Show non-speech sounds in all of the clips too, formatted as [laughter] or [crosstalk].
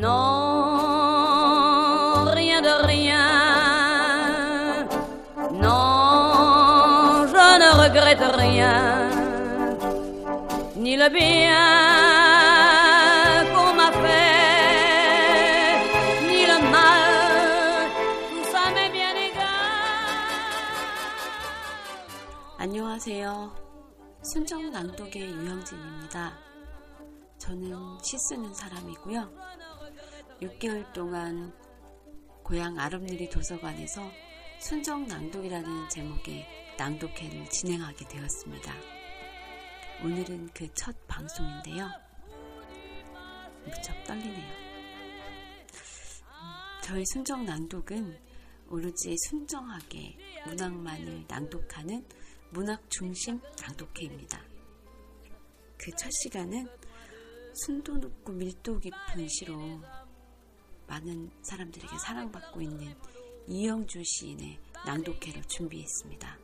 Non, rien de rien. Non, je ne regrette rien. Ni le bien qu'on m'a fait, ni le mal. Tout ça m'est bien égal. 안녕하세요. 순정 낭독의 유영진입니다. 저는 시 쓰는 사람이고요. 6개월 동안 고향 아름누리 도서관에서 순정 낭독이라는 제목의 낭독회를 진행하게 되었습니다. 오늘은 그 첫 방송인데요. 무척 떨리네요. 음, 저희 순정 낭독은 오로지 순정하게 문학만을 낭독하는 문학 중심 낭독회입니다. 그 첫 시간은 순도 높고 밀도 깊은 시로 많은 사람들에게 사랑받고 있는 이영주 시인의 낭독회를 준비했습니다.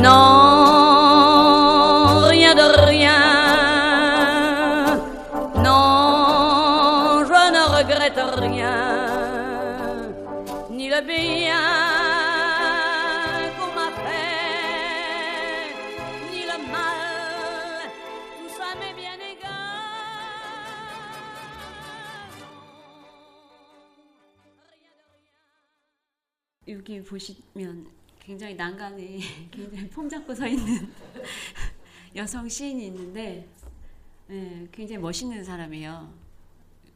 Non, rien de rien. 여기 보시면 굉장히 난간에 [laughs] 굉장히 폼 잡고 서 있는 [laughs] 여성 시인이 있는데 예, 굉장히 멋있는 사람이에요.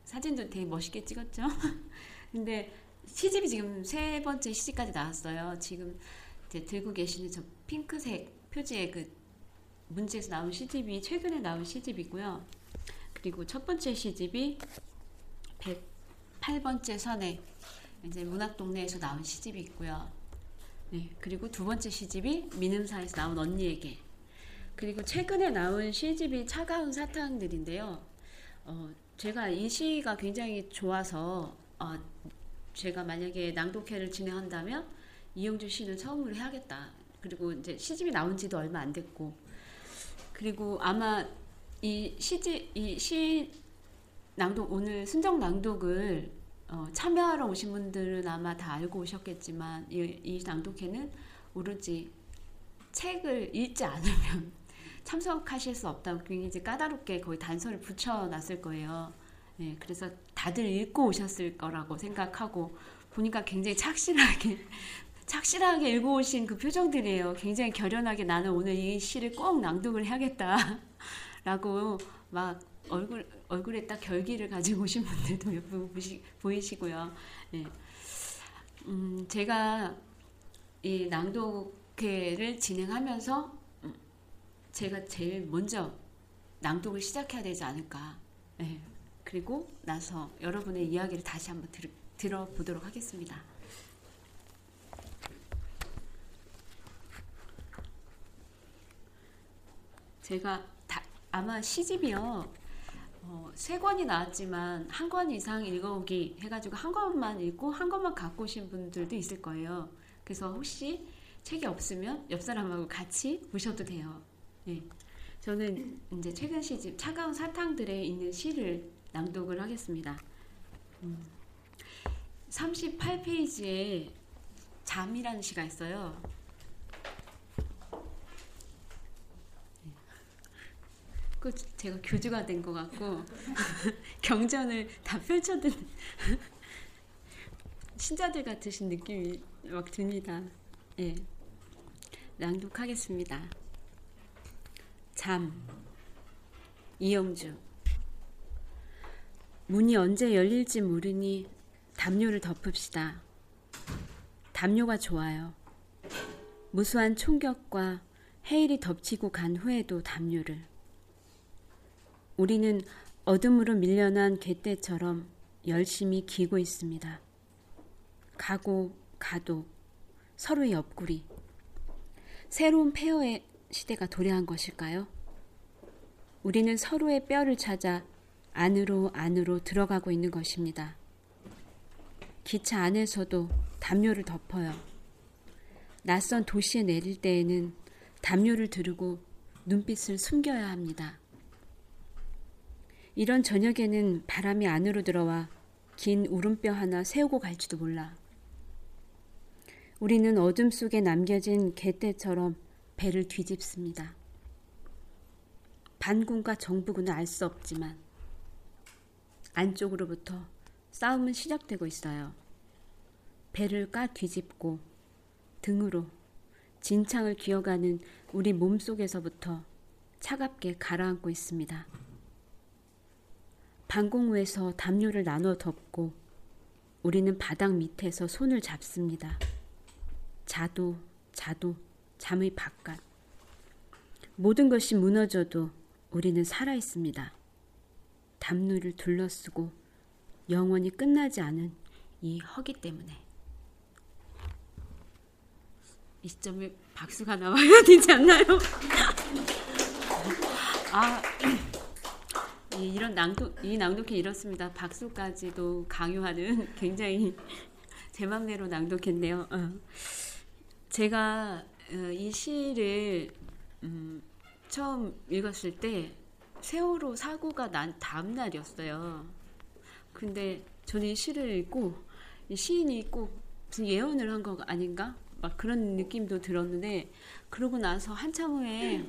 사진도 되게 멋있게 찍었죠. [laughs] 근데 시집이 지금 세 번째 시집까지 나왔어요. 지금 들고 계시는 저 핑크색 표지의 그 문제에서 나온 시집이 최근에 나온 시집이고요. 그리고 첫 번째 시집이 108번째 선에 이제 문학동네에서 나온 시집이 있고요. 네, 그리고 두 번째 시집이 민음사에서 나온 언니에게. 그리고 최근에 나온 시집이 차가운 사탕들인데요. 어, 제가 이 시가 굉장히 좋아서 어, 제가 만약에 낭독회를 진행한다면 이영주 시를 처음으로 해야겠다. 그리고 이제 시집이 나온 지도 얼마 안 됐고 그리고 아마 이 시집 이 시 낭독 오늘 순정 낭독을 어, 참여하러 오신 분들은 아마 다 알고 오셨겠지만 이, 이 낭독회는 오로지 책을 읽지 않으면 [laughs] 참석하실 수 없다고 굉장히 까다롭게 거의 단서를 붙여놨을 거예요. 네, 그래서 다들 읽고 오셨을 거라고 생각하고 보니까 굉장히 착실하게 [laughs] 착실하게 읽고 오신 그 표정들이에요. 굉장히 결연하게 나는 오늘 이 시를 꼭 낭독을 해야겠다라고 [laughs] 막 얼굴 얼굴에 딱 결기를 가지고 오신 분들도 [laughs] 몇 분 보이시고요. 네. 음, 제가 이 낭독회를 진행하면서 음, 제가 제일 먼저 낭독을 시작해야 되지 않을까. 네. 그리고 나서 여러분의 이야기를 다시 한번 들, 들어보도록 하겠습니다. 제가 다, 아마 시집이요. 어, 세 권이 나왔지만 한 권 이상 읽어오기 해가지고 한 권만 읽고 한 권만 갖고 오신 분들도 있을 거예요. 그래서 혹시 책이 없으면 옆 사람하고 같이 보셔도 돼요. 네. 저는 이제 최근 시집 차가운 사탕들에 있는 시를 낭독을 하겠습니다. 음, 38페이지에 잠이라는 시가 있어요. 자꾸 제가 교주가 된 것 같고 [laughs] 경전을 다 펼쳐든 [laughs] 신자들 같으신 느낌이 막 듭니다. 예. 낭독하겠습니다. 잠 이영주 문이 언제 열릴지 모르니 담요를 덮읍시다. 담요가 좋아요. 무수한 총격과 해일이 덮치고 간 후에도 담요를. 우리는 어둠으로 밀려난 개떼처럼 열심히 기고 있습니다. 가고 가도 서로의 옆구리. 새로운 폐허의 시대가 도래한 것일까요? 우리는 서로의 뼈를 찾아 안으로 안으로 들어가고 있는 것입니다. 기차 안에서도 담요를 덮어요. 낯선 도시에 내릴 때에는 담요를 두르고 눈빛을 숨겨야 합니다. 이런 저녁에는 바람이 안으로 들어와 긴 울음뼈 하나 세우고 갈지도 몰라. 우리는 어둠 속에 남겨진 개떼처럼 배를 뒤집습니다. 반군과 정부군은 알 수 없지만 안쪽으로부터 싸움은 시작되고 있어요. 배를 까 뒤집고 등으로 진창을 기어가는 우리 몸 속에서부터 차갑게 가라앉고 있습니다. 방공호에서 담요를 나눠 덮고 우리는 바닥 밑에서 손을 잡습니다. 자도 자도 잠의 바깥. 모든 것이 무너져도 우리는 살아 있습니다. 담요를 둘러쓰고 영원히 끝나지 않은 이 허기 때문에. 이 시점에 박수가 나와야 되지 않나요? [laughs] 아, 이- 이런 낭독, 이 낭독회 이렇습니다. 박수까지도 강요하는 [laughs] 굉장히 제 맘대로 낭독했네요. 어. 제가 어, 이 시를 음, 처음 읽었을 때 세월호 사고가 난 다음 날이었어요. 근데 저는 이 시를 읽고 이 시인이 꼭 무슨 예언을 한 거 아닌가? 막 그런 느낌도 들었는데 그러고 나서 한참 후에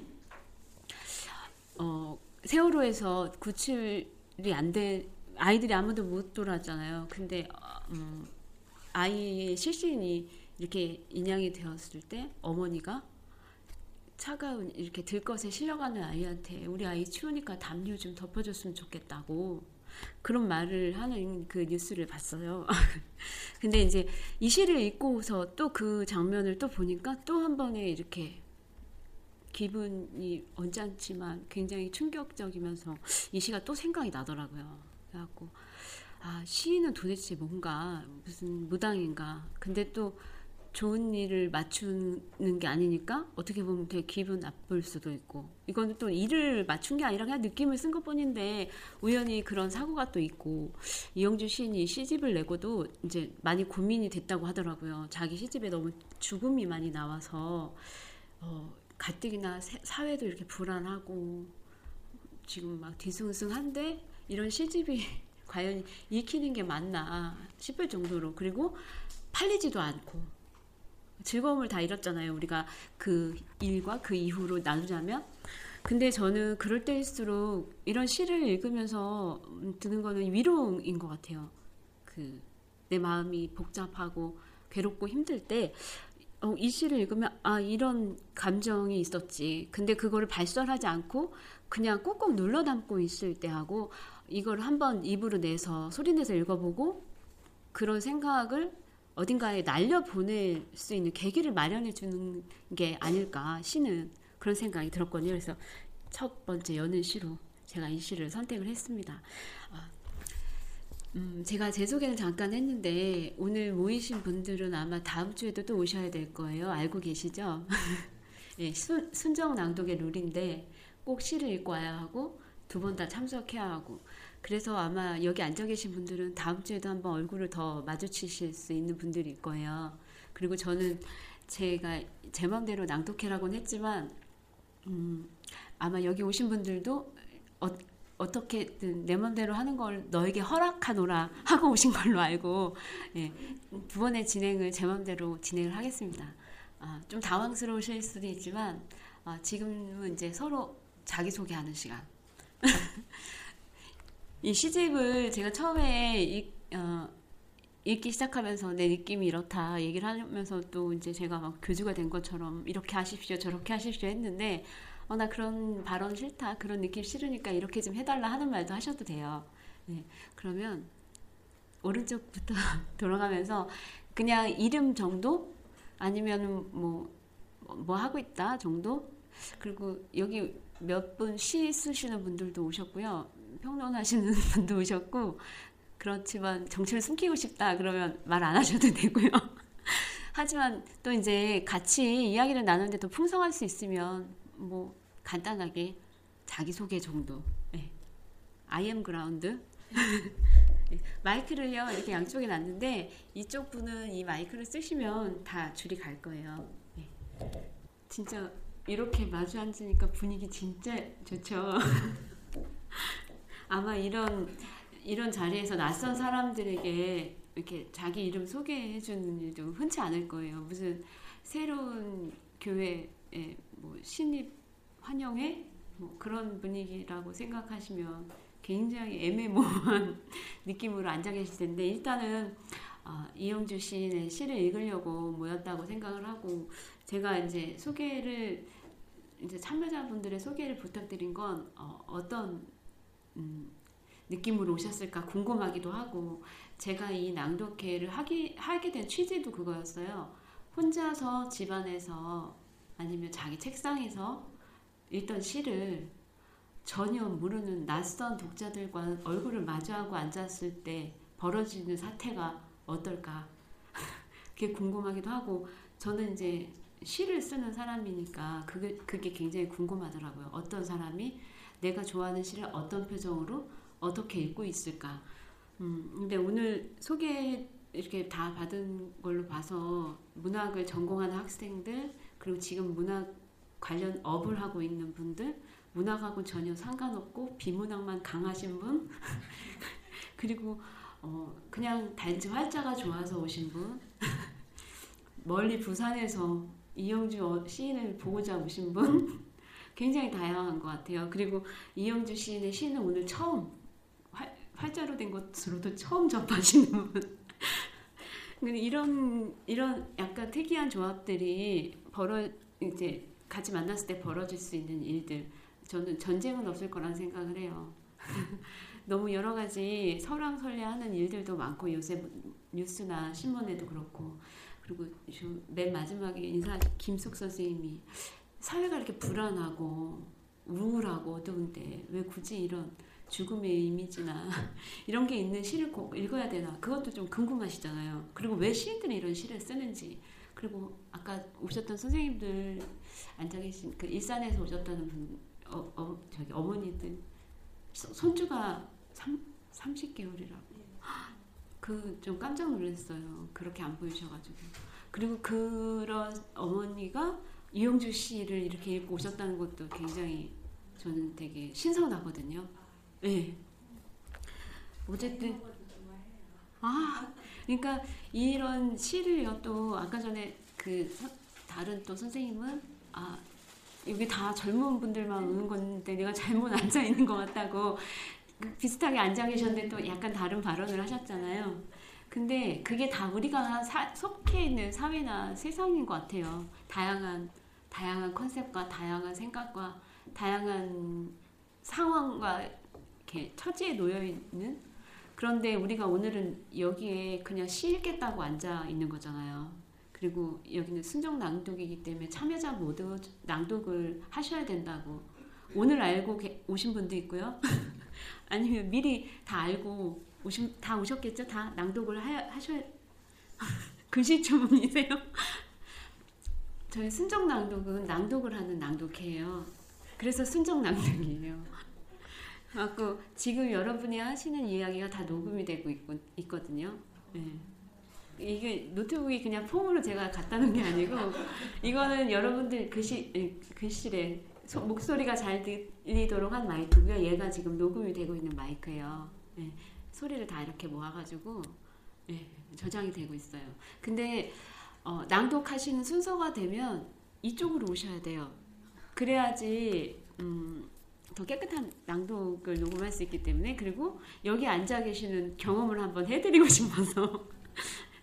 어, 세월호에서 구출이 안 돼 아이들이 아무도 못 돌아왔잖아요. 근데 어, 음, 아이의 실신이 이렇게 인양이 되었을 때 어머니가 차가운 이렇게 들것에 실려가는 아이한테 우리 아이 추우니까 담요 좀 덮어줬으면 좋겠다고 그런 말을 하는 그 뉴스를 봤어요. [laughs] 근데 이제 이 시를 읽고서 또 그 장면을 또 보니까 또 한 번에 이렇게 기분이 언짢지만 굉장히 충격적이면서 이 시가 또 생각이 나더라고요. 그래갖고 아 시인은 도대체 뭔가 무슨 무당인가? 근데 또 좋은 일을 맞추는 게 아니니까 어떻게 보면 되게 기분 나쁠 수도 있고 이거는 또 일을 맞춘 게 아니라 그냥 느낌을 쓴 것뿐인데 우연히 그런 사고가 또 있고 이영주 시인이 시집을 내고도 이제 많이 고민이 됐다고 하더라고요. 자기 시집에 너무 죽음이 많이 나와서 어, 가뜩이나 세- 사회도 이렇게 불안하고 지금 막 뒤숭숭한데 이런 시집이 [laughs] 과연 읽히는 게 맞나 싶을 정도로 그리고 팔리지도 않고 즐거움을 다 잃었잖아요. 우리가 그 일과 그 이후로 나누자면. 근데 저는 그럴 때일수록 이런 시를 읽으면서 드는 거는 위로인 것 같아요. 그 내 마음이 복잡하고 괴롭고 힘들 때, 어, 이 시를 읽으면, 아, 이런 감정이 있었지. 근데 그거를 발설하지 않고 그냥 꾹꾹 눌러 담고 있을 때 하고 이걸 한번 입으로 내서 소리내서 읽어보고 그런 생각을 어딘가에 날려 보낼 수 있는 계기를 마련해 주는 게 아닐까 시는 그런 생각이 들었거든요. 그래서 첫 번째 여는 시로 제가 이 시를 선택을 했습니다. 아, 음, 제가 제 소개는 잠깐 했는데 오늘 모이신 분들은 아마 다음 주에도 또 오셔야 될 거예요. 알고 계시죠? [laughs] 예, 순, 순정 낭독의 룰인데 꼭 시를 읽고 와야 하고 두 번 다 참석해야 하고 그래서 아마 여기 앉아 계신 분들은 다음 주에도 한번 얼굴을 더 마주치실 수 있는 분들일 거예요. 그리고 저는 제가 제 마음대로 낭독해라고는 했지만 음, 아마 여기 오신 분들도 어, 어떻게든 내 마음대로 하는 걸 너에게 허락하노라 하고 오신 걸로 알고 예, 두 번의 진행을 제 마음대로 진행을 하겠습니다. 아, 좀 당황스러우실 수도 있지만 아, 지금은 이제 서로 자기소개하는 시간 [laughs] 이 시집을 제가 처음에 읽, 어, 읽기 시작하면서 내 느낌이 이렇다 얘기를 하면서 또 이제 제가 막 교주가 된 것처럼 이렇게 하십시오 저렇게 하십시오 했는데 어, 나 그런 발언 싫다 그런 느낌 싫으니까 이렇게 좀 해달라 하는 말도 하셔도 돼요. 네, 그러면 오른쪽부터 [laughs] 돌아가면서 그냥 이름 정도 아니면 뭐, 뭐 하고 있다 정도 그리고 여기 몇 분 시 쓰시는 분들도 오셨고요. 평론하시는 [laughs] 분도 오셨고 그렇지만 정체를 숨기고 싶다 그러면 말 안 하셔도 되고요. [laughs] 하지만 또 이제 같이 이야기를 나누는데 더 풍성할 수 있으면 뭐 간단하게 자기소개 정도. 네. I am ground. [laughs] 마이크를요 이렇게 양쪽에 놨는데 이쪽 분은 이 마이크를 쓰시면 다 줄이 갈 거예요. 네. 진짜 이렇게 마주 앉으니까 분위기 진짜 좋죠. [laughs] 아마 이런 이런 자리에서 낯선 사람들에게 이렇게 자기 이름 소개해 주는 일도 흔치 않을 거예요. 무슨 새로운 교회에 뭐 신입 환영회 뭐 그런 분위기라고 생각하시면 굉장히 애매모호한 [laughs] 느낌으로 앉아 계실 텐데 일단은 어, 이영주 시인의 시를 읽으려고 모였다고 생각을 하고 제가 이제 소개를 이제 참여자분들의 소개를 부탁드린 건 어, 떤 음, 느낌으로 오셨을까 궁금하기도 하고 제가 이 낭독회를 하기, 하게 된 취지도 그거였어요. 혼자서 집안에서 아니면 자기 책상에서 읽던 시를 전혀 모르는 낯선 독자들과 얼굴을 마주하고 앉았을 때 벌어지는 사태가 어떨까 [laughs] 그게 궁금하기도 하고 저는 이제 시를 쓰는 사람이니까 그게, 그게 굉장히 궁금하더라고요. 어떤 사람이 내가 좋아하는 시를 어떤 표정으로 어떻게 읽고 있을까. 음, 근데 오늘 소개 이렇게 다 받은 걸로 봐서 문학을 전공하는 학생들 그리고 지금 문학 관련 업을 하고 있는 분들 문학하고 전혀 상관없고 비문학만 강하신 분 [laughs] 그리고 어, 그냥 단지 활자가 좋아서 오신 분 [laughs] 멀리 부산에서 이영주 시인을 보고자 오신 분 [laughs] 굉장히 다양한 것 같아요. 그리고 이영주 시인의 시는 오늘 처음 활, 활자로 된 것으로도 처음 접하시는 분. 이런 이런 약간 특이한 조합들이 벌어 이제 같이 만났을 때 벌어질 수 있는 일들 저는 전쟁은 없을 거란 생각을 해요. [laughs] 너무 여러 가지 설왕설래하는 일들도 많고 요새 뉴스나 신문에도 그렇고 그리고 맨 마지막에 인사 김숙 선생님이 사회가 이렇게 불안하고 우울하고 어두운데 왜 굳이 이런 죽음의 이미지나 [laughs] 이런 게 있는 시를 꼭 읽어야 되나 그것도 좀 궁금하시잖아요. 그리고 왜 시인들이 이런 시를 쓰는지 그리고 아까 오셨던 선생님들 앉아 계신 그 일산에서 오셨다는 분 어, 어 저기 어머니들 손주가 3, 30개월이라고 그 좀 깜짝 놀랐어요. 그렇게 안 보이셔가지고 그리고 그런 어머니가 이용주 씨를 이렇게 읽고 오셨다는 것도 굉장히 저는 되게 신선하거든요. 네. 어쨌든 아 그러니까 이런 시를 또 아까 전에 그 서, 다른 또 선생님은 아 여기 다 젊은 분들만 오는 건데 내가 잘못 [laughs] 앉아 있는 것 같다고 비슷하게 앉아 계셨는데 또 약간 다른 발언을 하셨잖아요. 근데 그게 다 우리가 사, 속해 있는 사회나 세상인 것 같아요. 다양한 다양한 컨셉과 다양한 생각과 다양한 상황과 이렇게 처지에 놓여 있는 그런데 우리가 오늘은 여기에 그냥 시 읽겠다고 앉아 있는 거잖아요. 그리고 여기는 순정 낭독이기 때문에 참여자 모두 낭독을 하셔야 된다고 오늘 알고 오신 분도 있고요. [laughs] 아니면 미리 다 알고 오신 다 오셨겠죠? 다 낭독을 하, 하셔야 [laughs] 글씨주문이세요? [laughs] 저희 순정 낭독은 낭독을 하는 낭독회예요. 그래서 순정 낭독이에요. 맞고 지금 여러분이 하시는 이야기가 다 녹음이 되고 있고, 있거든요. 네. 이게 노트북이 그냥 폼으로 제가 갖다 놓은 게 아니고 이거는 여러분들 글씨 글씨래 목소리가 잘 들리도록 한 마이크고요. 얘가 지금 녹음이 되고 있는 마이크예요. 네. 소리를 다 이렇게 모아가지고 네. 저장이 되고 있어요. 근데 어, 낭독하시는 순서가 되면 이쪽으로 오셔야 돼요. 그래야지 음, 더 깨끗한 낭독을 녹음할 수 있기 때문에 그리고 여기 앉아 계시는 경험을 한번 해드리고 [laughs] 싶어서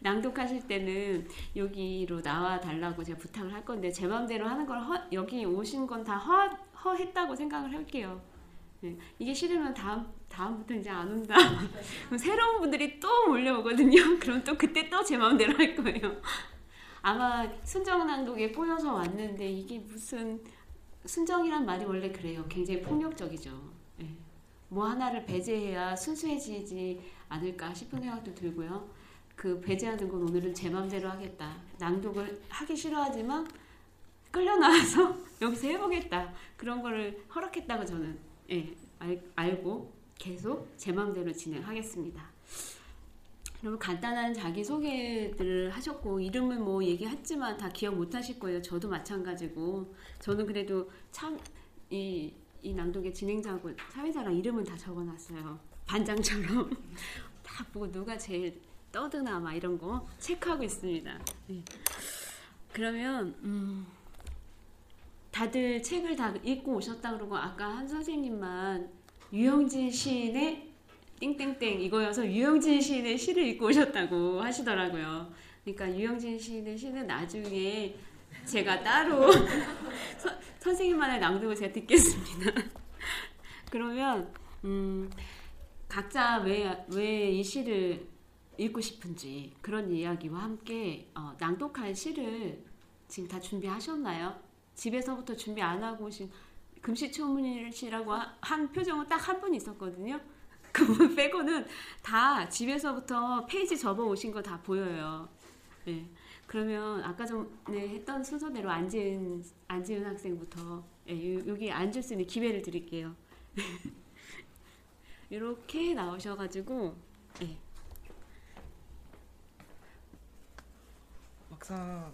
낭독하실 때는 여기로 나와 달라고 제가 부탁을 할 건데 제 마음대로 하는 걸 허, 여기 오신 건 다 허했다고 생각을 할게요. 네. 이게 싫으면 다음 다음부터 이제 안 온다. [laughs] 새로운 분들이 또 몰려오거든요. [laughs] 그럼 또 그때 또 제 마음대로 할 거예요. 아마 순정 낭독에 꼬여서 왔는데 이게 무슨 순정이란 말이 원래 그래요. 굉장히 폭력적이죠. 네. 뭐 하나를 배제해야 순수해지지 않을까 싶은 생각도 들고요. 그 배제하는 건 오늘은 제 맘대로 하겠다. 낭독을 하기 싫어하지만 끌려 나와서 [laughs] 여기서 해보겠다. 그런 거를 허락했다고 저는 예, 알, 알고 계속 제 맘대로 진행하겠습니다. 그러면 간단한 자기 소개들을 하셨고 이름은 뭐 얘기했지만 다 기억 못 하실 거예요. 저도 마찬가지고 저는 그래도 참이 이 낭독의 진행자고 사회자랑 이름은 다 적어놨어요. 반장처럼 [laughs] 다 보고 누가 제일 떠드나 막 이런 거 체크하고 있습니다. 네. 그러면 음, 다들 책을 다 읽고 오셨다 그러고 아까 한 선생님만 유영진 시인의 땡땡땡 이거여서 유영진 시인의 시를 읽고 오셨다고 하시더라고요. 그러니까 유영진 시인의 시는 나중에 제가 따로 [laughs] 서, 선생님만의 낭독을 제가 듣겠습니다. [laughs] 그러면 음, 각자 왜 왜 이 시를 읽고 싶은지 그런 이야기와 함께 어, 낭독할 시를 지금 다 준비하셨나요? 집에서부터 준비 안 하고 오신 금시초문이시라고 한 표정은 딱 한 분 있었거든요. [laughs] 그분 빼고는 다 집에서부터 페이지 접어 오신 거 다 보여요. 네. 그러면 아까 전에 했던 순서대로 안지은 안지은 학생부터 네, 여기 앉을 수 있는 기회를 드릴게요. [laughs] 이렇게 나오셔가지고 네. 막상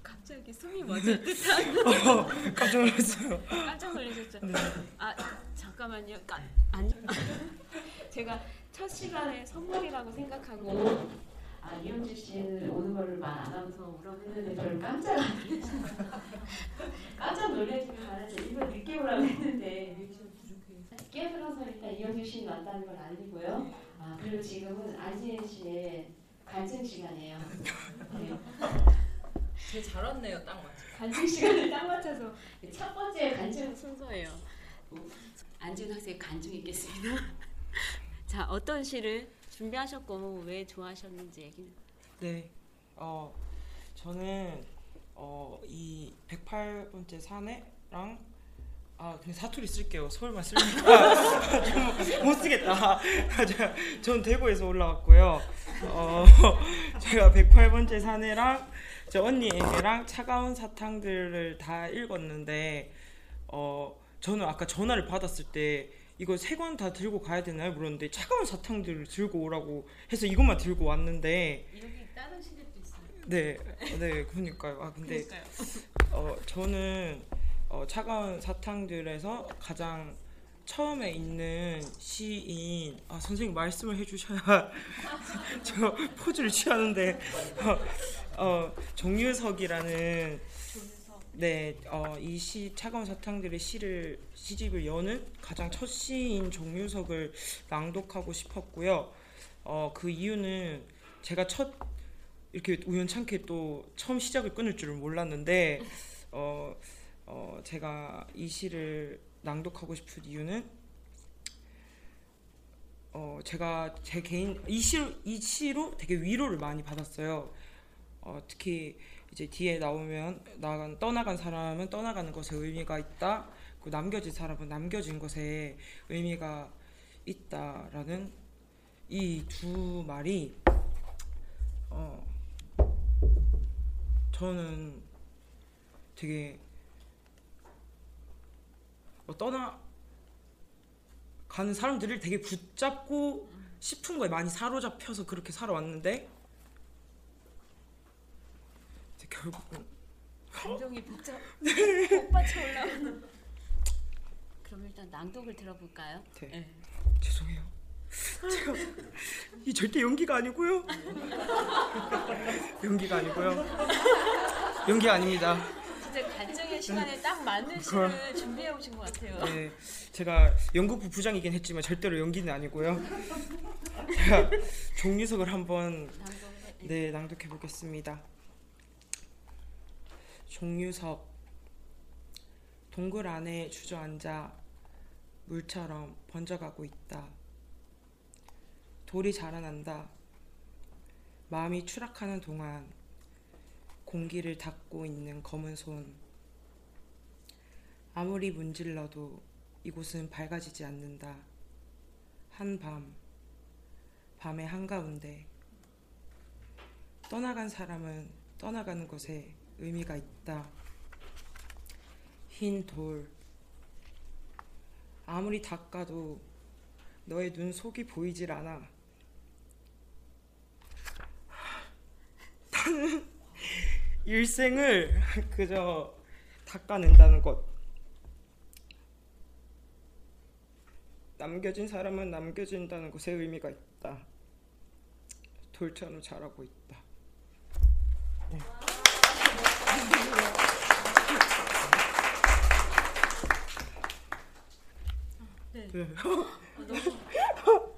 갑자기 숨이 멎을 듯한 [laughs] 어, 깜짝 놀랐어요. 깜짝 놀라셨죠? 네. 아 잠깐만요. 까, 아니 [laughs] 제가 첫 시간에 선물이라고 생각하고 아 이현주 씨는 오는 거를 말 안 하면서 오라고 했는데 저를 깜짝 [laughs] 깜짝 놀라시길 바라죠. 이걸 늦게 오라고 했는데 깨들어서 일단 이현주 씨는 왔다는 걸 알리고요. 아 그리고 지금은 안지혜 씨의 간증 시간이에요. 네. 되게 잘 왔네요, 딱 맞죠. 간증 시간을 딱 맞춰서 첫 번째 간증 순서예요. 안지은 학생 간증 있겠습니다. [laughs] 자 어떤 시를 준비하셨고 왜 좋아하셨는지 얘기. 네, 어 저는 어 이 108번째 사내랑 아 그냥 사투리 쓸게요. 서울만 쓰니까 [laughs] 못 쓰겠다. 제가 [laughs] 전 대구에서 올라왔고요. 어 [laughs] 제가 108번째 사내랑 저 언니에게랑 차가운 사탕들을 다 읽었는데 어 저는 아까 전화를 받았을 때 이거 세 권 다 들고 가야 되나요? 물었는데 차가운 사탕들을 들고 오라고 해서 이것만 들고 왔는데 여기 다른 시집도 있어요. 네, 네, 그러니까요. 아 근데 어 저는 어, 차가운 사탕들에서 가장 처음에 있는 시인 아 선생님 말씀을 해주셔야 [laughs] 저 포즈를 취하는데 어, 어 정유석이라는 네, 어, 이 시 차가운 사탕들의 시를 시집을 여는 가장 첫 시인 정유석을 낭독하고 싶었고요. 어, 그 이유는 제가 첫 이렇게 우연찮게 또 처음 시작을 끊을 줄은 몰랐는데 어, 어, 제가 이 시를 낭독하고 싶은 이유는 어, 제가 제 개인 이 시로 이 시로 되게 위로를 많이 받았어요. 어, 특히 이제 뒤에 나오면 나간 떠나간 사람은 떠나가는 것에 의미가 있다. 그 남겨진 사람은 남겨진 것에 의미가 있다라는 이 두 말이 어 저는 되게 어, 떠나 가는 사람들을 되게 붙잡고 싶은 거에 많이 사로잡혀서 그렇게 살아왔는데 이제 결국은 감정이 복잡 복받쳐 올라오는. 그럼 일단 낭독을 들어볼까요? 네. 죄송해요. 제가 이 절대 연기가 아니고요. [laughs] 연기가 아니고요. 연기 아닙니다. 간증이 수업의 시간에 딱 맞는 시를 준비해 오신 것 같아요. 네, 제가 연극 부 부장이긴 했지만 절대로 연기는 아니고요. [laughs] 제가 종류석을 한번 네 낭독해 보겠습니다. 종류석 동굴 안에 주저앉아 물처럼 번져가고 있다. 돌이 자라난다. 마음이 추락하는 동안 공기를 닦고 있는 검은 손. 아무리 문질러도 이곳은 밝아지지 않는다. 한밤, 밤의 한가운데 떠나간 사람은 떠나가는 것에 의미가 있다. 흰 돌. 아무리 닦아도 너의 눈 속이 보이질 않아. 나는 일생을 [laughs] 그저 닦아낸다는 것. 남겨진 사람은 남겨진다는 것에 의미가 있다. 돌처럼 자라고 있다. 네. 네. 어, 너무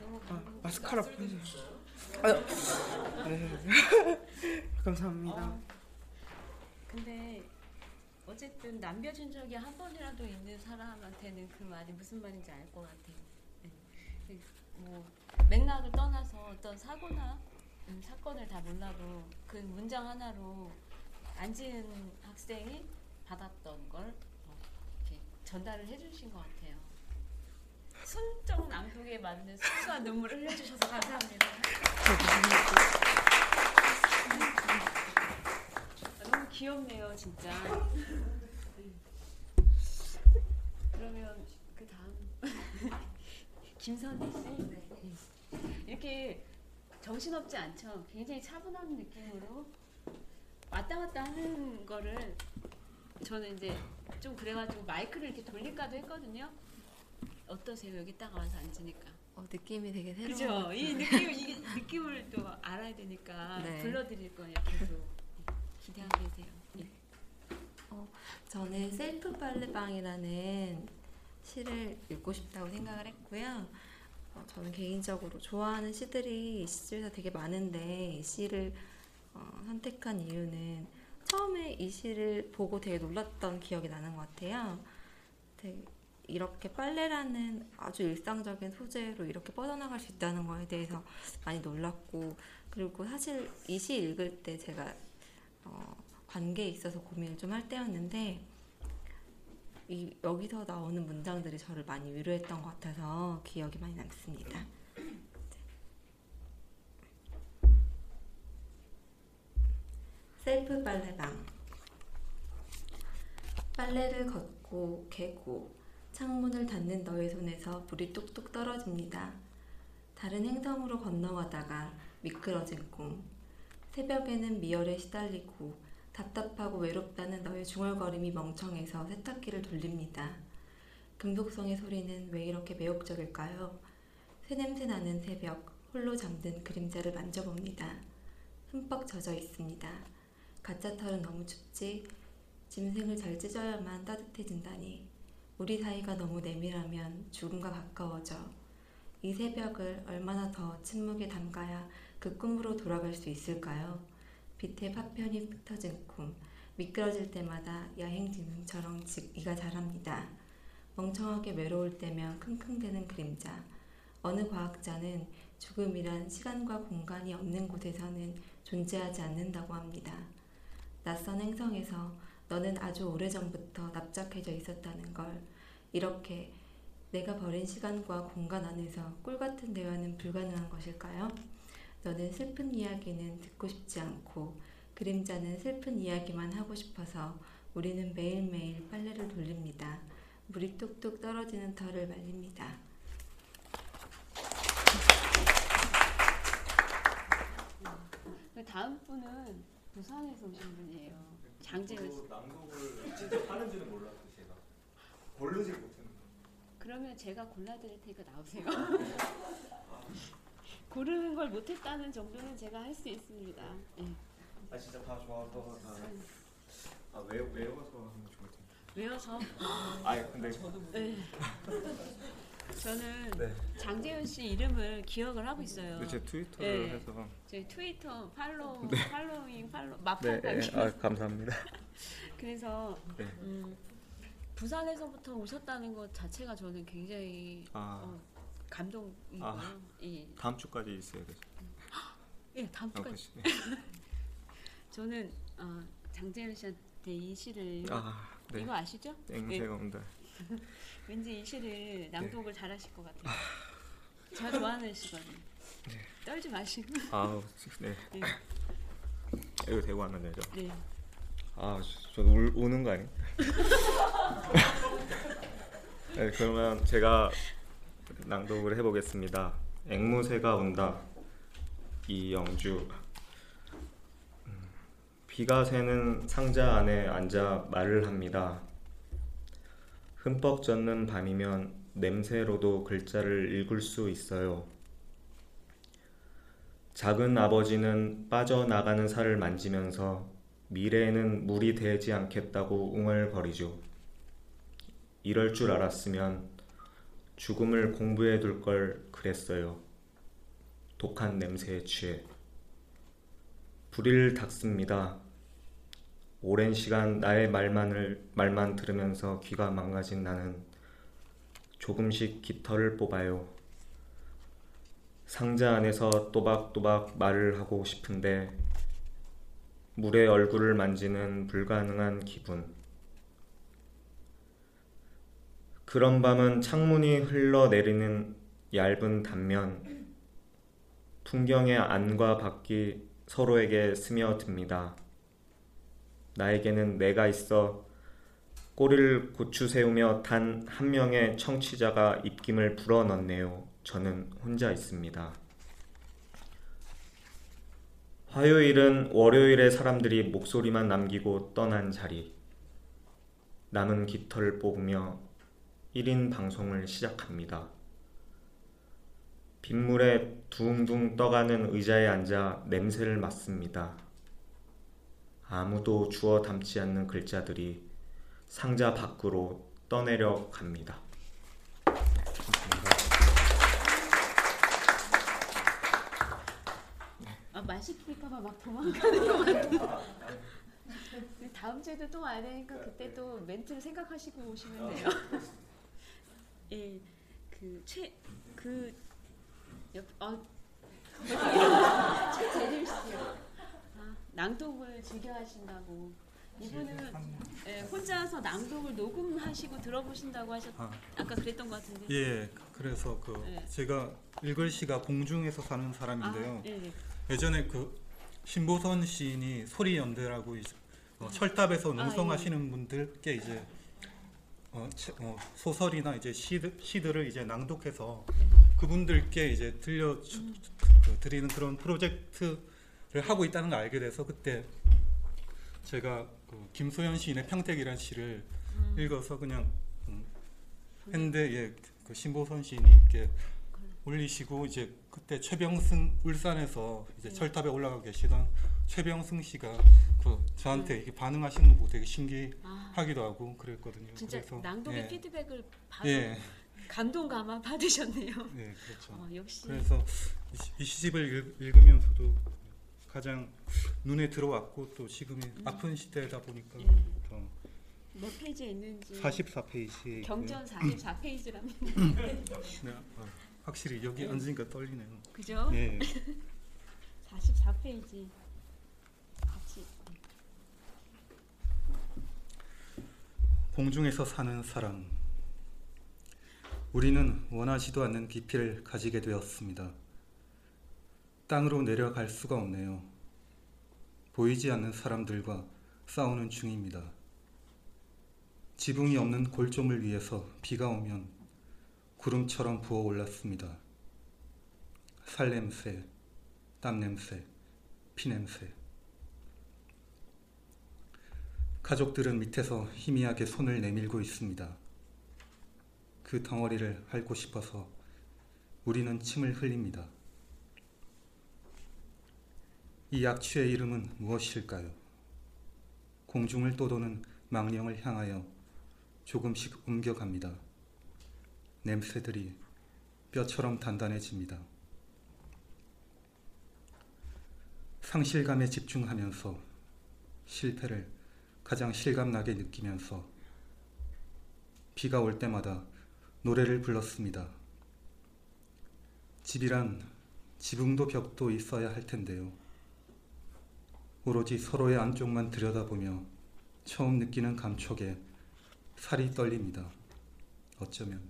너무 [laughs] 아, 마스카라 펴주세요. 아, 네. [laughs] 감사합니다. 어, 근데 어쨌든 남겨진 적이 한 번이라도 있는 사람한테는 그 말이 무슨 말인지 알 것 같아요. 네. 그뭐 맥락을 떠나서 어떤 사고나 음, 사건을 다 몰라도 그 문장 하나로 안지은 학생이 받았던 걸 어, 이렇게 전달을 해주신 것 같아요. 낭독에 맞는 순수한 눈물을 흘려주셔서 감사합니다. 아, 너무 귀엽네요, 진짜. 그러면 그 다음 [laughs] 김선희 씨 이렇게 정신없지 않죠? 굉장히 차분한 느낌으로 왔다 갔다 하는 거를 저는 이제 좀 그래가지고 마이크를 이렇게 돌릴까도 했거든요. 어떠세요? 여기 딱 와서 앉으니까. 어, 느낌이 되게 새로운 그죠? 것이 느낌, 이 [laughs] 느낌을 또 알아야 되니까 네. 불러드릴 거예요. 계속 기대하고 계세요. 예. 저는 셀프 빨래방이라는 시를 읽고 싶다고 생각을 했고요. 어, 저는 개인적으로 좋아하는 시들이 이 시집에서 되게 많은데 이 시를 어, 선택한 이유는 처음에 이 시를 보고 되게 놀랐던 기억이 나는 것 같아요. 되게 이렇게 빨래라는 아주 일상적인 소재로 이렇게 뻗어나갈 수 있다는 거에 대해서 많이 놀랐고 그리고 사실 이 시 읽을 때 제가 어, 관계에 있어서 고민을 좀 할 때였는데 이, 여기서 나오는 문장들이 저를 많이 위로했던 것 같아서 기억이 많이 남습니다. 셀프 빨래방 빨래를 걷고 개고 창문을 닫는 너의 손에서 물이 뚝뚝 떨어집니다. 다른 행성으로 건너가다가 미끄러진 꿈 새벽에는 미열에 시달리고 답답하고 외롭다는 너의 중얼거림이 멍청해서 세탁기를 돌립니다. 금속성의 소리는 왜 이렇게 매혹적일까요? 새냄새 나는 새벽, 홀로 잠든 그림자를 만져봅니다. 흠뻑 젖어 있습니다. 가짜 털은 너무 춥지? 짐승을 잘 찢어야만 따뜻해진다니. 우리 사이가 너무 내밀하면 죽음과 가까워져. 이 새벽을 얼마나 더 침묵에 담가야 그 꿈으로 돌아갈 수 있을까요? 빛의 파편이 흩어진 꿈, 미끄러질 때마다 야행 짐승처럼 즉 이가 자랍니다. 멍청하게 외로울 때면 킁킁대는 그림자. 어느 과학자는 죽음이란 시간과 공간이 없는 곳에서는 존재하지 않는다고 합니다. 낯선 행성에서 너는 아주 오래전부터 납작해져 있었다는 걸 이렇게 내가 버린 시간과 공간 안에서 꿀 같은 대화는 불가능한 것일까요? 너는 슬픈 이야기는 듣고 싶지 않고 그림자는 슬픈 이야기만 하고 싶어서 우리는 매일매일 빨래를 돌립니다. 물이 뚝뚝 떨어지는 털을 말립니다. 그 다음 분은 부산에서 오신 분이에요. 장재현 씨. 고르질 못했는데 그러면 제가 골라드릴 테니까 나오세요. [laughs] 고르는 걸 못했다는 정도는 제가 할 수 있습니다. 예. 아 진짜 다 좋아하고 다아 외, 외워서 하면 좋을 텐데. 외워서. 아 근데 네. [laughs] 저는 네. 장재현 씨 이름을 기억을 하고 있어요. 제 트위터를 네. 해서 제 트위터 팔로우, 네. 팔로잉, 팔로 네, 마팔 네. 관계. 아 감사합니다. [laughs] 그래서 네. 음, 부산에서부터 오셨다는 것 자체가 저는 굉장히 아. 어, 감동이고요. 아. [gasps] 예. 다음 주까지 있어야 돼서. 예, 다음 아, 주까지. 그치. [laughs] 저는 어, 장재현 씨한테 이 시를 아, 네. 이거 아시죠? 땡새가 예. 온다. [laughs] 왠지 이 시를 낭독을 잘하실 것 아. 같아요. 제가 좋아하는 시거든요. 떨지 마시고. 아우 네. 네. 이거 대고 하면 되죠. 네. 아, 저 울, 우는 거 아니에요? [laughs] [laughs] 네, 그러면 제가 낭독을 해보겠습니다. 앵무새가 온다. 이영주. 음, 비가 새는 상자 안에 앉아 말을 합니다. 흠뻑 젖는 밤이면 냄새로도 글자를 읽을 수 있어요. 작은 아버지는 빠져나가는 살을 만지면서 미래에는 물이 되지 않겠다고 웅얼거리죠. 이럴 줄 알았으면 죽음을 공부해 둘 걸 그랬어요. 독한 냄새에 취해. 불을 닦습니다. 오랜 시간 나의 말만을, 말만 들으면서 귀가 망가진 나는 조금씩 깃털을 뽑아요. 상자 안에서 또박또박 말을 하고 싶은데 물의 얼굴을 만지는 불가능한 기분. 그런 밤은 창문이 흘러내리는 얇은 단면, 풍경의 안과 밖이 서로에게 스며듭니다. 나에게는 내가 있어 꼬리를 고추 세우며 단 한 명의 청취자가 입김을 불어넣네요. 저는 혼자 있습니다. 화요일은 월요일에 사람들이 목소리만 남기고 떠난 자리. 남은 깃털을 뽑으며 1인 방송을 시작합니다. 빗물에 둥둥 떠가는 의자에 앉아 냄새를 맡습니다. 아무도 주워 담지 않는 글자들이 상자 밖으로 떠내려 갑니다. 아, 말 시킬까봐 막 도망가는 것 같아. 근데 다음 주에도 또 와야 되니까 그때 또 멘트를 생각하시고 오시면 돼요. 예, 그 최 그 옆, 어, [laughs] 최재림 씨. 아, 낭독을 즐겨 하신다고. 이분은 예, 혼자서 낭독을 녹음하시고 들어보신다고 하셨. 아. 아까 그랬던 것 같은데. 예, 그래서 그 네. 제가 읽을 시가 공중에서 사는 사람인데요. 아, 예, 예. 예전에 그 신보선 시인이 소리 연대라고 이제 어, 철답에서 아, 농성하시는 분들께 이제 어, 체- 어, 소설이나 이제 시들, 시들을 이제 낭독해서 그분들께 이제 들려 주, 그, 드리는 그런 프로젝트를 하고 있다는 걸 알게 돼서 그때 제가 그 김소연 시인의 평택이라는 시를 읽어서 그냥 음, 했는데 예, 그 신보선 시인이 이렇게 올리시고 이제 그때 최병승 울산에서 이제 네. 철탑에 올라가 계시던 최병승 씨가 그 저한테 이렇게 반응하시는 거 되게 신기하기도 하고 그랬거든요. 진짜 그래서 낭독의 예, 피드백을 받아 예, 감동 감화 받으셨네요. 예, [laughs] 그렇죠. 어, 역시 그래서 이, 시- 시집을 읽, 으면서도 가장 눈에 들어왔고 또 지금이 아픈 시대다 보니까 음. 예. 더몇 페이지에 있는지 44페이지에 경전 44페이지랍니다. [laughs] 네, 아, 확실히 여기 앉으니까 떨리네요. 그죠? [laughs] 예. 44페이지 같이 공중에서 사는 사람. 우리는 원하지도 않는 깊이를 가지게 되었습니다. 땅으로 내려갈 수가 없네요. 보이지 않는 사람들과 싸우는 중입니다. 지붕이 없는 골좀을 위해서 비가 오면 구름처럼 부어 올랐습니다. 살냄새, 땀냄새, 피냄새. 가족들은 밑에서 희미하게 손을 내밀고 있습니다. 그 덩어리를 핥고 싶어서 우리는 침을 흘립니다. 이 약취의 이름은 무엇일까요? 공중을 떠도는 망령을 향하여 조금씩 옮겨갑니다. 냄새들이 뼈처럼 단단해집니다. 상실감에 집중하면서 실패를 가장 실감나게 느끼면서 비가 올 때마다 노래를 불렀습니다. 집이란 지붕도 벽도 있어야 할 텐데요. 오로지 서로의 안쪽만 들여다보며 처음 느끼는 감촉에 살이 떨립니다. 어쩌면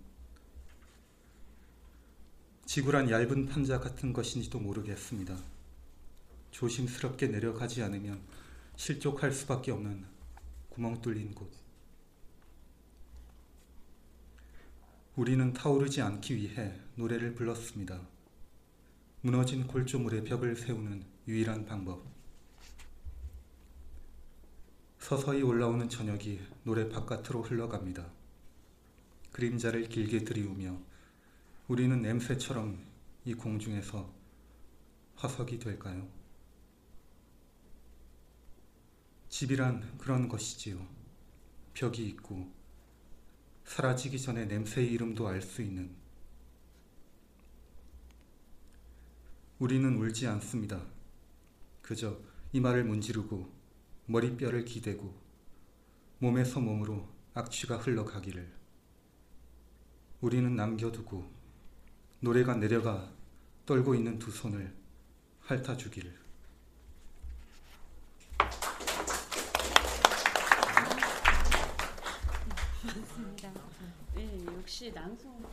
지구란 얇은 판자 같은 것인지도 모르겠습니다. 조심스럽게 내려가지 않으면 실족할 수밖에 없는 구멍 뚫린 곳. 우리는 타오르지 않기 위해 노래를 불렀습니다. 무너진 골조물에 벽을 세우는 유일한 방법. 서서히 올라오는 저녁이 노래 바깥으로 흘러갑니다. 그림자를 길게 들이우며 우리는 냄새처럼 이 공중에서 화석이 될까요? 집이란 그런 것이지요. 벽이 있고 사라지기 전에 냄새의 이름도 알 수 있는 우리는 울지 않습니다. 그저 이마를 문지르고 머리뼈를 기대고 몸에서 몸으로 악취가 흘러가기를 우리는 남겨두고 노래가 내려가 떨고 있는 두 손을 핥아주기를 역시 낭송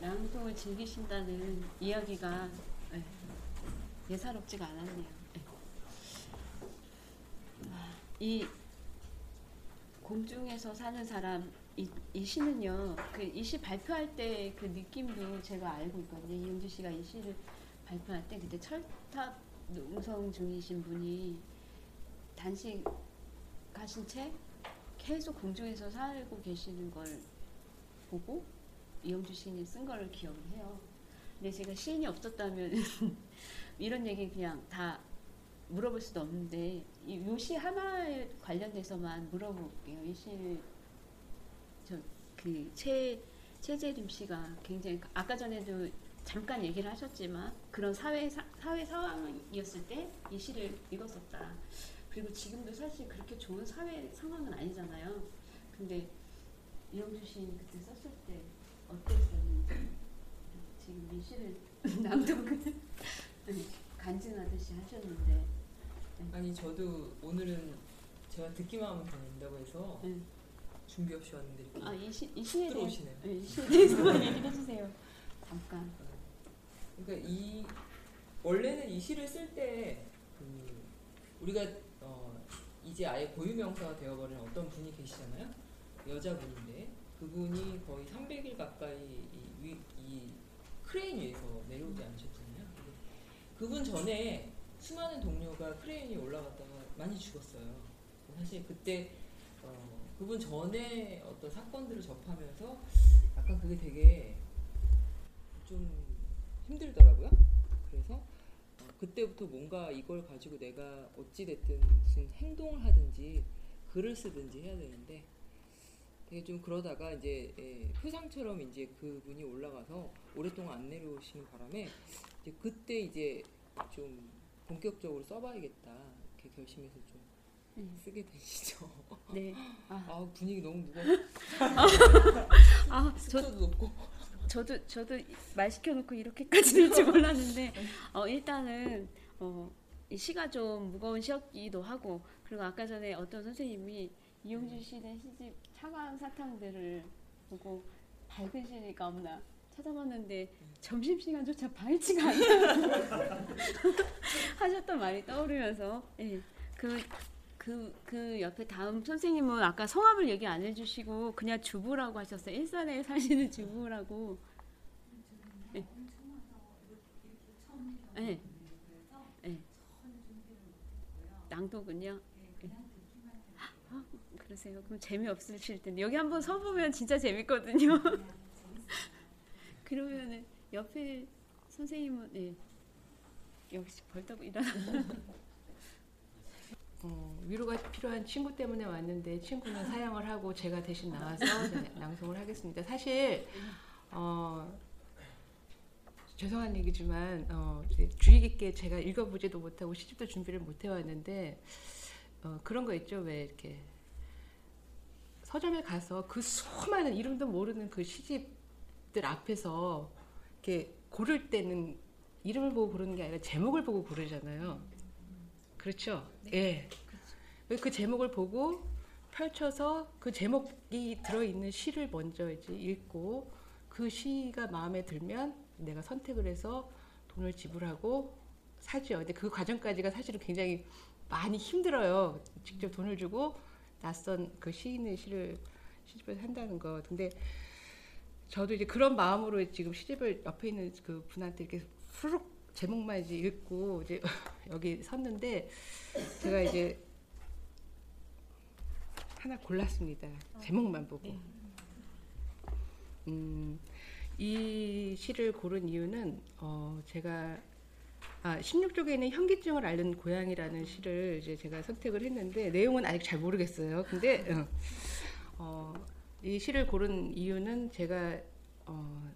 낭송을 즐기신다는 이야기가 네, 예사롭지가 않았네요. 네. 아, 이 공중에서 사는 사람 이, 이 시는요. 그 이 시 발표할 때 그 느낌도 제가 알고 있거든요. 이용주 씨가 이 시를 발표할 때 그때 철탑 농성 중이신 분이 단식 가신 채 계속 공중에서 살고 계시는 걸 보고 이영주 시인이 쓴 거를 기억을 해요. 근데 제가 시인이 없었다면 [laughs] 이런 얘기 그냥 다 물어볼 수도 없는데 이시 하나에 관련돼서만 물어볼게요. 이 시 저그최 최재림 씨가 굉장히 아까 전에도 잠깐 얘기를 하셨지만 그런 사회 사, 사회 상황이었을 때 이 시를 읽었었다. 그리고 지금도 사실 그렇게 좋은 사회 상황은 아니잖아요. 근데 이영주 시인 그때 썼을 때 어땠었는지 지금 이 시를 낭독을 간증하듯이 하셨는데 네. 아니 저도 오늘은 제가 듣기만 하면 된다고 해서 네. 준비 없이 왔는데 이렇게 아, 이, 시, 이 시에 들어오시네요. 네, 이 시에 대해서 [laughs] 얘기해 주세요. 잠깐. 그러니까 이 원래는 이 시를 쓸때 그 우리가 어 이제 아예 고유명사가 되어버린 어떤 분이 계시잖아요. 여자분인데 그분이 거의 300일 가까이 이, 위, 이 크레인 위에서 내려오지 않으셨잖아요. 그분 전에 수많은 동료가 크레인 위에 올라갔다가 많이 죽었어요. 사실 그때 어, 그분 전에 어떤 사건들을 접하면서 약간 그게 되게 좀 힘들더라고요. 그래서 어, 그때부터 뭔가 이걸 가지고 내가 어찌됐든 무슨 행동을 하든지 글을 쓰든지 해야 되는데 되게 좀 그러다가 이제 예, 표상처럼 이제 그분이 올라가서 오랫동안 안 내려오시는 바람에 이제 그때 이제 좀 본격적으로 써봐야겠다 이렇게 결심해서 좀 음. 쓰게 되시죠. 네. [laughs] 아, 아 분위기 너무 무거워. [laughs] 아, [laughs] 저, 높고. 저도 저도 말 시켜놓고 이렇게까지 될지 몰랐는데 어, 일단은 어, 이 시가 좀 무거운 시였기도 하고 그리고 아까 전에 어떤 선생님이 이용주 시대 시집 차가운 사탕들을 보고 밝은 시니까 없나 찾아봤는데 점심 시간조차 밝지가 않다 [laughs] 하셨던 말이 떠오르면서 예, 그 그, 그 옆에 다음 선생님은 아까 성함을 얘기 안 해주시고 그냥 주부라고 하셨어요. 일산에 사시는 주부라고. 네. 네. 네. 낭독은요? 그러세요. 그럼 재미없으실 텐데. 여기 한번 서보면 진짜 재밌거든요. [laughs] 그러면은 옆에 선생님은, 네. 역시 벌떡 일어나. [laughs] 어, 위로가 필요한 친구 때문에 왔는데 친구는 사양을 하고 제가 대신 나와서 낭송을 하겠습니다. 사실 어, 죄송한 얘기지만 어, 주의 깊게 제가 읽어보지도 못하고 시집도 준비를 못 해왔는데 어, 그런 거 있죠 왜 이렇게 서점에 가서 그 수많은 이름도 모르는 그 시집들 앞에서 이렇게 고를 때는 이름을 보고 고르는 게 아니라 제목을 보고 고르잖아요. 그렇죠? 예. 그 제목을 보고 펼쳐서 그 제목이 들어있는 시를 먼저 이제 읽고 그 시가 마음에 들면 내가 선택을 해서 돈을 지불하고 사죠. 근데 그 과정까지가 사실은 굉장히 많이 힘들어요. 직접 돈을 주고 낯선 그 시인의 시를 시집을 한다는 거. 근데 저도 이제 그런 마음으로 지금 시집을 옆에 있는 그 분한테 이렇게 후룩 제목만 이제 읽고 이제 [laughs] 여기 섰는데 제가 이제 하나 골랐습니다. 제목만 보고. 음, 이 시를 고른 이유는 어, 제가 아, 16쪽에 있는 현기증을 앓는 고양이라는 시를 이제 제가 선택을 했는데 내용은 아직 잘 모르겠어요. 근데 어, 어, 이 시를 고른 이유는 제가 어,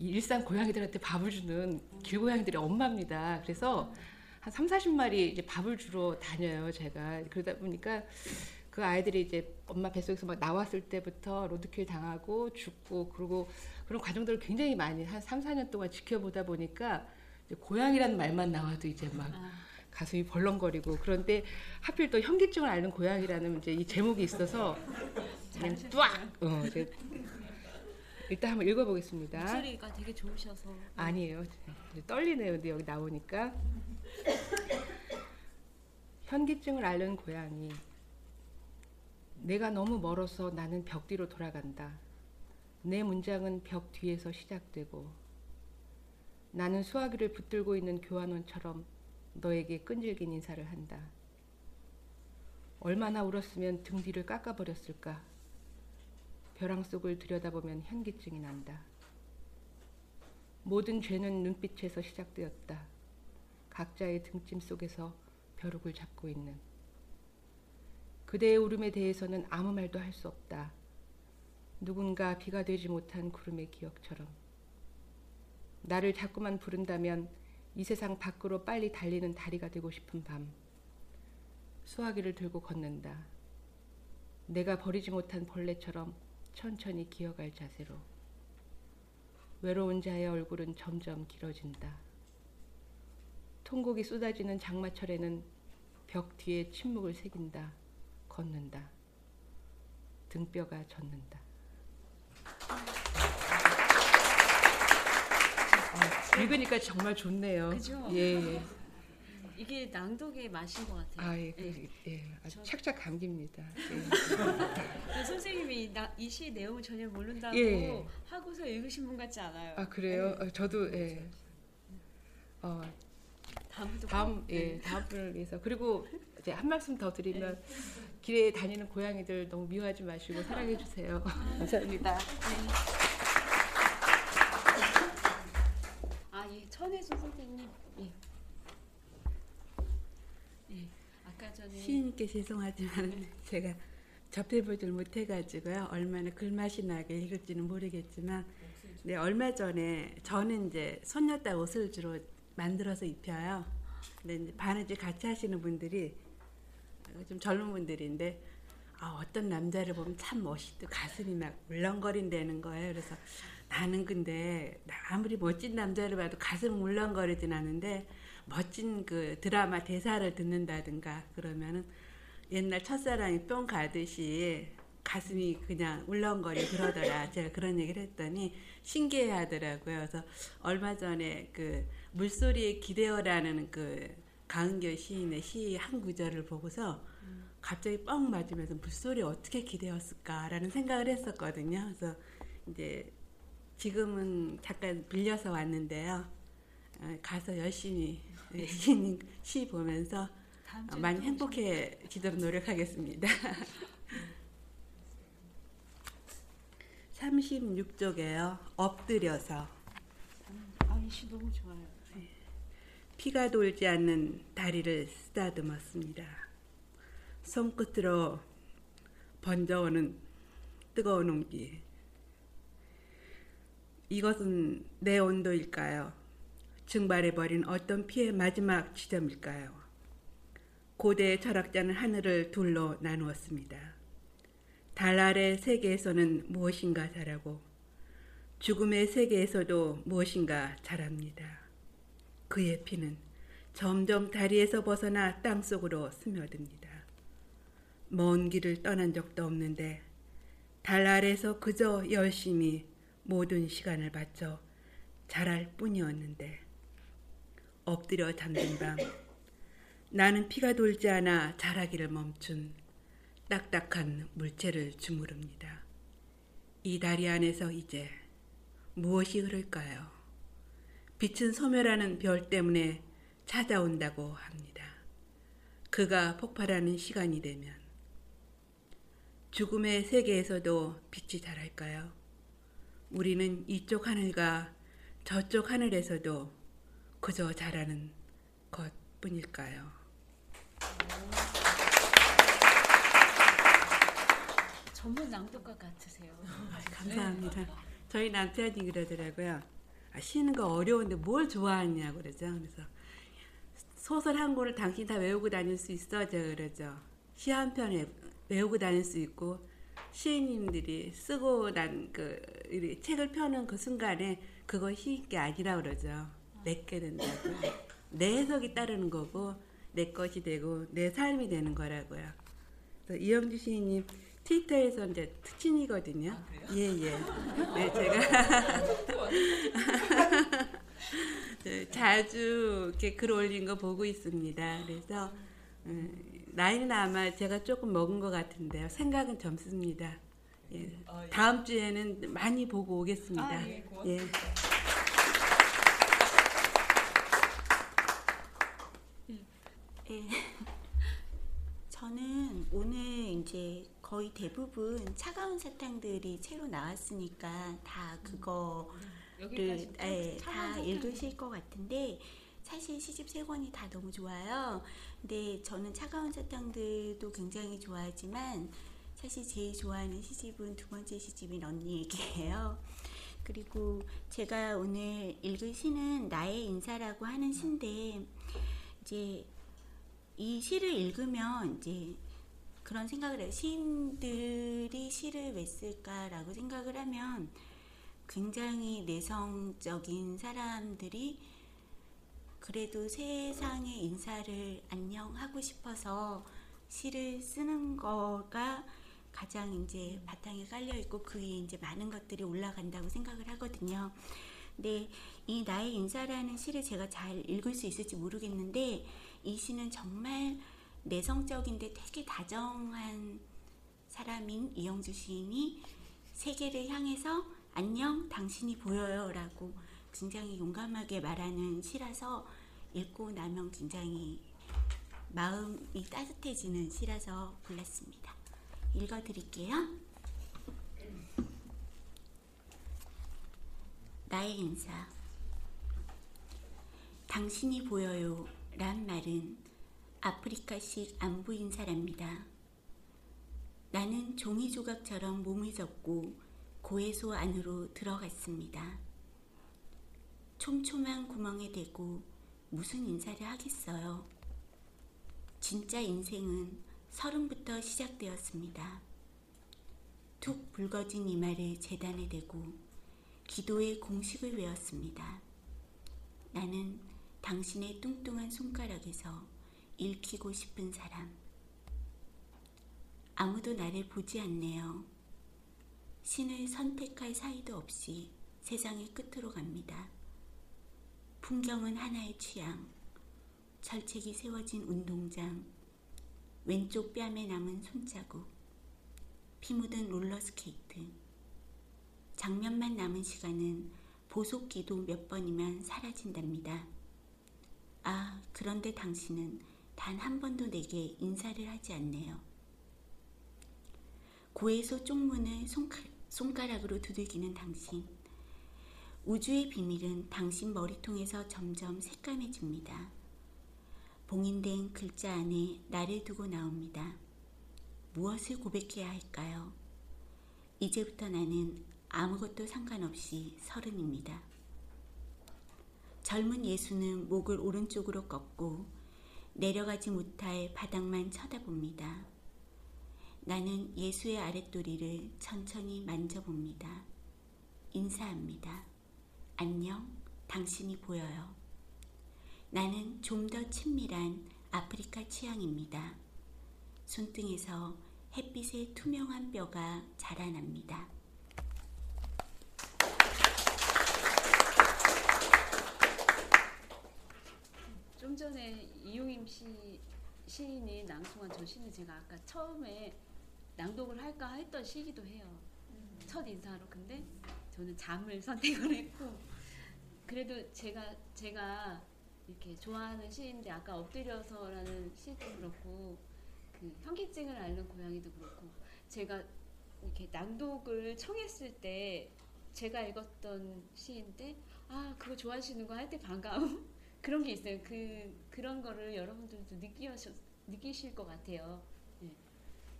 이 일산 고양이들한테 밥을 주는 길고양이들의 엄마입니다. 그래서 한 3, 40마리 이제 밥을 주러 다녀요, 제가. 그러다 보니까 그 아이들이 이제 엄마 뱃속에서 막 나왔을 때부터 로드킬 당하고 죽고 그러고 그런 과정들을 굉장히 많이 한 3, 4년 동안 지켜보다 보니까 고양이라는 말만 나와도 이제 막 가슴이 벌렁거리고 그런데 하필 또 현기증을 앓는 고양이라는 이제 이 제목이 있어서 그냥 뚜악 어, 이제 일단 한번 읽어보겠습니다. 목소리가 되게 좋으셔서 아니에요. 떨리네요. 근데 여기 나오니까 현기증을 앓는 고양이. 내가 너무 멀어서 나는 벽 뒤로 돌아간다. 내 문장은 벽 뒤에서 시작되고 나는 수화기를 붙들고 있는 교환원처럼 너에게 끈질긴 인사를 한다. 얼마나 울었으면 등 뒤를 깎아버렸을까? 벼랑 속을 들여다보면 현기증이 난다. 모든 죄는 눈빛에서 시작되었다. 각자의 등짐 속에서 벼룩을 잡고 있는. 그대의 울음에 대해서는 아무 말도 할 수 없다. 누군가 비가 되지 못한 구름의 기억처럼. 나를 자꾸만 부른다면 이 세상 밖으로 빨리 달리는 다리가 되고 싶은 밤. 수화기를 들고 걷는다. 내가 버리지 못한 벌레처럼 천천히 기어갈 자세로. 외로운 자의 얼굴은 점점 길어진다. 통곡이 쏟아지는 장마철에는 벽 뒤에 침묵을 새긴다. 걷는다. 등뼈가 젖는다. 아, 읽으니까 정말 좋네요. 그죠? 예, 예. 이게 낭독의 맛인 것 같아요. 아, 예, 그, 예. 아주 착착 감깁니다. 예. 근데 선생님이 이시 내용을 전혀 모른다고 예. 하고서 읽으신 분 같지 않아요. 아 그래요? 어, 저도 예. 어, 다음도 다음 꼭, 예 네. 다음 분을 위해서 그리고 이제 한 말씀 더 드리면 길에 다니는 고양이들 너무 미워하지 마시고 사랑해 주세요. 감사합니다. 아, 예, 천혜수 선생님. 예. 예. 아까 전에 시인님께 죄송하지만 [laughs] 제가 접해보질 못해가지고요. 얼마나 글맛이 나게 읽을지는 모르겠지만, 네 얼마 전에 저는 이제 손녀딸 옷을 주로 만들어서 입혀요. 근데 바느질 같이 하시는 분들이 좀 젊은 분들인데, 아 어떤 남자를 보면 참 멋있고 가슴이 막 울렁거린다는 거예요. 그래서 나는 근데 나 아무리 멋진 남자를 봐도 가슴 울렁거리진 않은데 멋진 그 드라마 대사를 듣는다든가 그러면은 옛날 첫사랑이 뿅 가듯이 가슴이 그냥 울렁거리 그러더라. [laughs] 제가 그런 얘기를 했더니 신기해 하더라고요. 그래서 얼마 전에 그 물소리에 기대어라는 그 강은교 시인의 시 한 구절을 보고서 갑자기 뻥 맞으면서 물소리 어떻게 기대었을까라는 생각을 했었거든요. 그래서 이제 지금은 잠깐 빌려서 왔는데요. 어, 가서 열심히 시인 [laughs] 시 보면서 어, 많이 행복해지도록 노력하겠습니다. [laughs] 36쪽에요. 엎드려서 아, 이시 너무 좋아요. 피가 돌지 않는 다리를 쓰다듬었습니다. 손끝으로 번져오는 뜨거운 온기. 이것은 내 온도일까요? 증발해버린 어떤 피의 마지막 지점일까요? 고대 철학자는 하늘을 둘로 나누었습니다. 달 아래 세계에서는 무엇인가 자라고 죽음의 세계에서도 무엇인가 자랍니다. 그의 피는 점점 다리에서 벗어나 땅 속으로 스며듭니다. 먼 길을 떠난 적도 없는데 달 아래서 그저 열심히 모든 시간을 바쳐 자랄 뿐이었는데 엎드려 잠든 밤 나는 피가 돌지 않아 자라기를 멈춘 딱딱한 물체를 주무릅니다. 이 다리 안에서 이제 무엇이 흐를까요? 빛은 소멸하는 별 때문에 찾아온다고 합니다. 그가 폭발하는 시간이 되면 죽음의 세계에서도 빛이 자랄까요? 우리는 이쪽 하늘과 저쪽 하늘에서도 그저 자라는 것 뿐일까요? 전문 낭독가 같으세요. 감사합니다. 저희 남편이 그러더라고요. 아, 쉬는 거 어려운데 뭘 좋아하냐고 그러죠. 그래서 소설 한 권을 당신 다 외우고 다닐 수 있어? 제가 그러죠. 시 한 편에 외우고 다닐 수 있고 시인님들이 쓰고 난 그 책을 펴는 그 순간에 그거 시인 게 아니라 그러죠. 내게 된다고. 내 해석이 따르는 거고 내 것이 되고 내 삶이 되는 거라고요. 이영주 시인님 트위터에서 이제 특친이거든요. 예, 예. 네, [laughs] 제가 [laughs] 네, 자주 이렇게 글 올린 거 보고 있습니다. 그래서 음, 나이는 아마 제가 조금 먹은 것 같은데요. 생각은 젊습니다. 예. 다음 주에는 많이 보고 오겠습니다. 아, 예, 고맙습니다. 예. 예. [laughs] 저는 오늘 이제 거의 대부분 차가운 사탕들이 채로 나왔으니까 다 그거를 여기까지 예, 다 사탕. 읽으실 것 같은데 사실 시집 세 권이 다 너무 좋아요. 근데 저는 차가운 사탕들도 굉장히 좋아하지만 사실 제일 좋아하는 시집은 두 번째 시집인 언니 얘기예요. [laughs] 그리고 제가 오늘 읽을 시는 나의 인사라고 하는 시인데 이제 이 시를 읽으면 이제 그런 생각을 해요. 시인들이 시를 왜 쓸까라고 생각을 하면 굉장히 내성적인 사람들이 그래도 세상의 인사를 안녕하고 싶어서 시를 쓰는 거가 가장 이제 바탕에 깔려 있고 그 위에 이제 많은 것들이 올라간다고 생각을 하거든요. 근데 이 나의 인사라는 시를 제가 잘 읽을 수 있을지 모르겠는데 이 시는 정말 내성적인데 되게 다정한 사람인 이영주 시인이 세계를 향해서 안녕 당신이 보여요라고 굉장히 용감하게 말하는 시라서 읽고 나면 굉장히 마음이 따뜻해지는 시라서 골랐습니다. 읽어드릴게요. 나의 인사. 당신이 보여요. 란 말은 아프리카식 안부 인사랍니다. 나는 종이 조각처럼 몸을 접고 고해소 안으로 들어갔습니다. 촘촘한 구멍에 대고 무슨 인사를 하겠어요. 진짜 인생은 서른부터 시작되었습니다. 툭 붉어진 이마를 재단에 대고 기도의 공식을 외웠습니다. 나는 당신의 뚱뚱한 손가락에서 읽히고 싶은 사람. 아무도 나를 보지 않네요. 신을 선택할 사이도 없이 세상의 끝으로 갑니다. 풍경은 하나의 취향. 철책이 세워진 운동장. 왼쪽 뺨에 남은 손자국. 피 묻은 롤러스케이트. 장면만 남은 시간은 보속기도 몇 번이면 사라진답니다. 아, 그런데 당신은 단 한 번도 내게 인사를 하지 않네요. 고해소 쪽문을 손가, 손가락으로 두들기는 당신. 우주의 비밀은 당신 머리통에서 점점 새까매집니다. 봉인된 글자 안에 나를 두고 나옵니다. 무엇을 고백해야 할까요? 이제부터 나는 아무것도 상관없이 서른입니다. 젊은 예수는 목을 오른쪽으로 꺾고 내려가지 못할 바닥만 쳐다봅니다. 나는 예수의 아랫도리를 천천히 만져봅니다. 인사합니다. 안녕, 당신이 보여요. 나는 좀 더 친밀한 아프리카 취향입니다. 손등에서 햇빛의 투명한 뼈가 자라납니다. 좀 전에 이용임 씨 시인이 낭송한 저 시는 제가 아까 처음에 낭독을 할까 했던 시기도 해요. 첫 인사로 근데 저는 잠을 [laughs] 선택을 했고 그래도 제가 제가 이렇게 좋아하는 시인데 아까 엎드려서라는 시도 그렇고 그 현기증을 앓는 고양이도 그렇고 제가 이렇게 낭독을 청했을 때 제가 읽었던 시인데 아 그거 좋아하시는 거 할 때 반가움 [laughs] 그런 게 있어요. 그 그런 거를 여러분들도 느끼셨 느끼실 것 같아요. 네.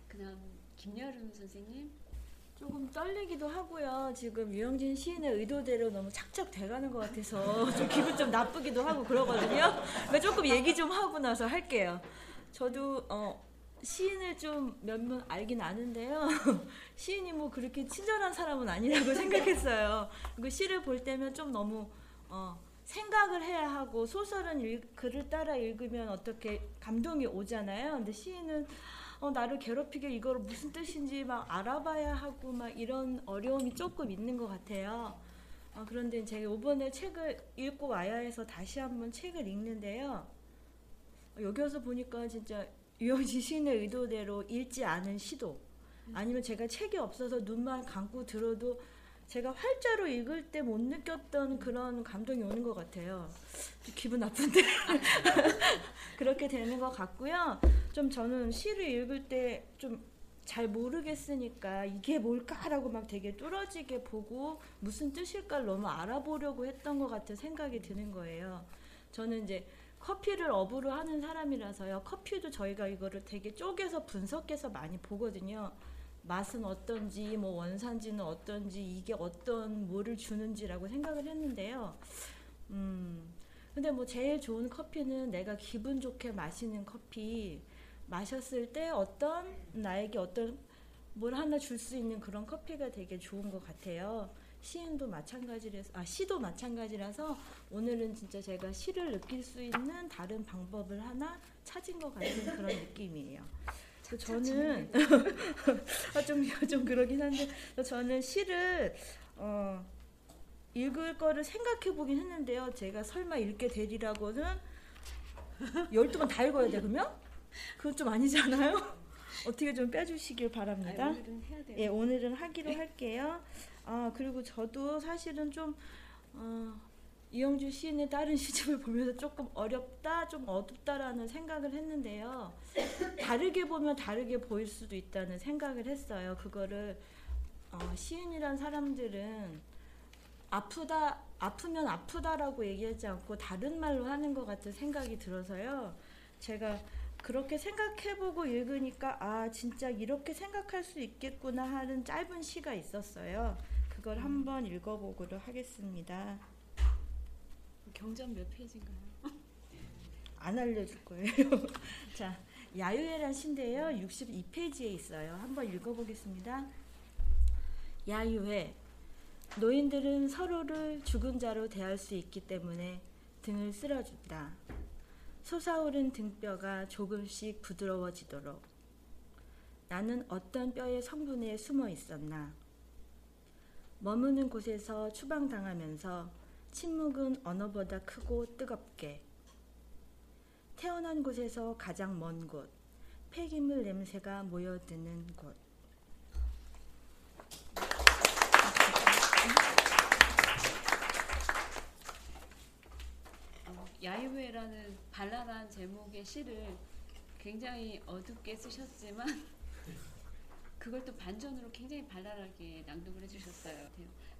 그다음 김여름 선생님. 조금 떨리기도 하고요. 지금 유영진 시인의 의도대로 너무 착착 돼가는 것 같아서 [laughs] 좀 기분 좀 나쁘기도 하고 그러거든요. 조금 얘기 좀 하고 나서 할게요. 저도 어, 시인을 좀 몇몇 알긴 아는데요. [laughs] 시인이 뭐 그렇게 친절한 사람은 아니라고 [laughs] 생각했어요. 그리고 시를 볼 때면 좀 너무 어, 생각을 해야 하고 소설은 읽, 글을 따라 읽으면 어떻게 감동이 오잖아요. 근데 시인은 어, 나를 괴롭히게 이걸 무슨 뜻인지 막 알아봐야 하고 막 이런 어려움이 조금 있는 것 같아요. 어, 그런데 제가 이번에 책을 읽고 와야 해서 다시 한번 책을 읽는데요. 어, 여기 와서 보니까 진짜 유영진 시인의 의도대로 읽지 않은 시도 아니면 제가 책이 없어서 눈만 감고 들어도 제가 활자로 읽을 때 못 느꼈던 그런 감동이 오는 것 같아요. 기분 나쁜데 [laughs] 그렇게 되는 것 같고요. 좀 저는 시를 읽을 때 좀 잘 모르겠으니까 이게 뭘까라고 막 되게 뚫어지게 보고 무슨 뜻일까 너무 알아보려고 했던 것 같은 생각이 드는 거예요. 저는 이제 커피를 업으로 하는 사람이라서요. 커피도 저희가 이거를 되게 쪼개서 분석해서 많이 보거든요. 맛은 어떤지, 뭐 원산지는 어떤지, 이게 어떤 뭐를 주는지라고 생각을 했는데요. 음, 근데 뭐 제일 좋은 커피는 내가 기분 좋게 마시는 커피, 마셨을 때 어떤 나에게 어떤 뭘 하나 줄 수 있는 그런 커피가 되게 좋은 것 같아요. 시인도 마찬가지라서, 아, 시도 마찬가지라서 오늘은 진짜 제가 시를 느낄 수 있는 다른 방법을 하나 찾은 것 같은 그런 느낌이에요. 그 저는 [laughs] 아, 좀, [laughs] 좀 그러긴 한데 저는 시를 어, 읽을 거를 생각해 보긴 했는데요. 제가 설마 읽게 되리라고는 [laughs] 12번 다 읽어야 돼 그러면? 그건 좀 아니잖아요. 어떻게 좀 빼주시길 바랍니다. 아니, 오늘은 해야 돼요. 예, 오늘은 하기로 할게요. 아 그리고 저도 사실은 좀 어, 이영주 시인의 다른 [laughs] 시집을 보면서 조금 어렵다, 좀 어둡다라는 생각을 했는데요. 다르게 보면 다르게 보일 수도 있다는 생각을 했어요. 그거를 어, 시인이란 사람들은 아프다, 아프면 아프다라고 얘기하지 않고 다른 말로 하는 것 같은 생각이 들어서요. 제가 그렇게 생각해보고 읽으니까 아 진짜 이렇게 생각할 수 있겠구나 하는 짧은 시가 있었어요. 그걸 한번 읽어보도록 하겠습니다. 경전 몇 페이지인가요? [laughs] 안 알려줄 거예요. [laughs] 자, 야유회란 시인데요. 62페이지에 있어요. 한번 읽어보겠습니다. 야유회. 노인들은 서로를 죽은 자로 대할 수 있기 때문에 등을 쓸어준다. 솟아오른 등뼈가 조금씩 부드러워지도록. 나는 어떤 뼈의 성분에 숨어 있었나. 머무는 곳에서 추방당하면서 침묵은 언어보다 크고 뜨겁게. 태어난 곳에서 가장 먼 곳, 폐기물 냄새가 모여드는 곳. 어, 야유회라는 발랄한 제목의 시를 굉장히 어둡게 쓰셨지만 [laughs] 그걸 또 반전으로 굉장히 발랄하게 낭독을 해주셨어요.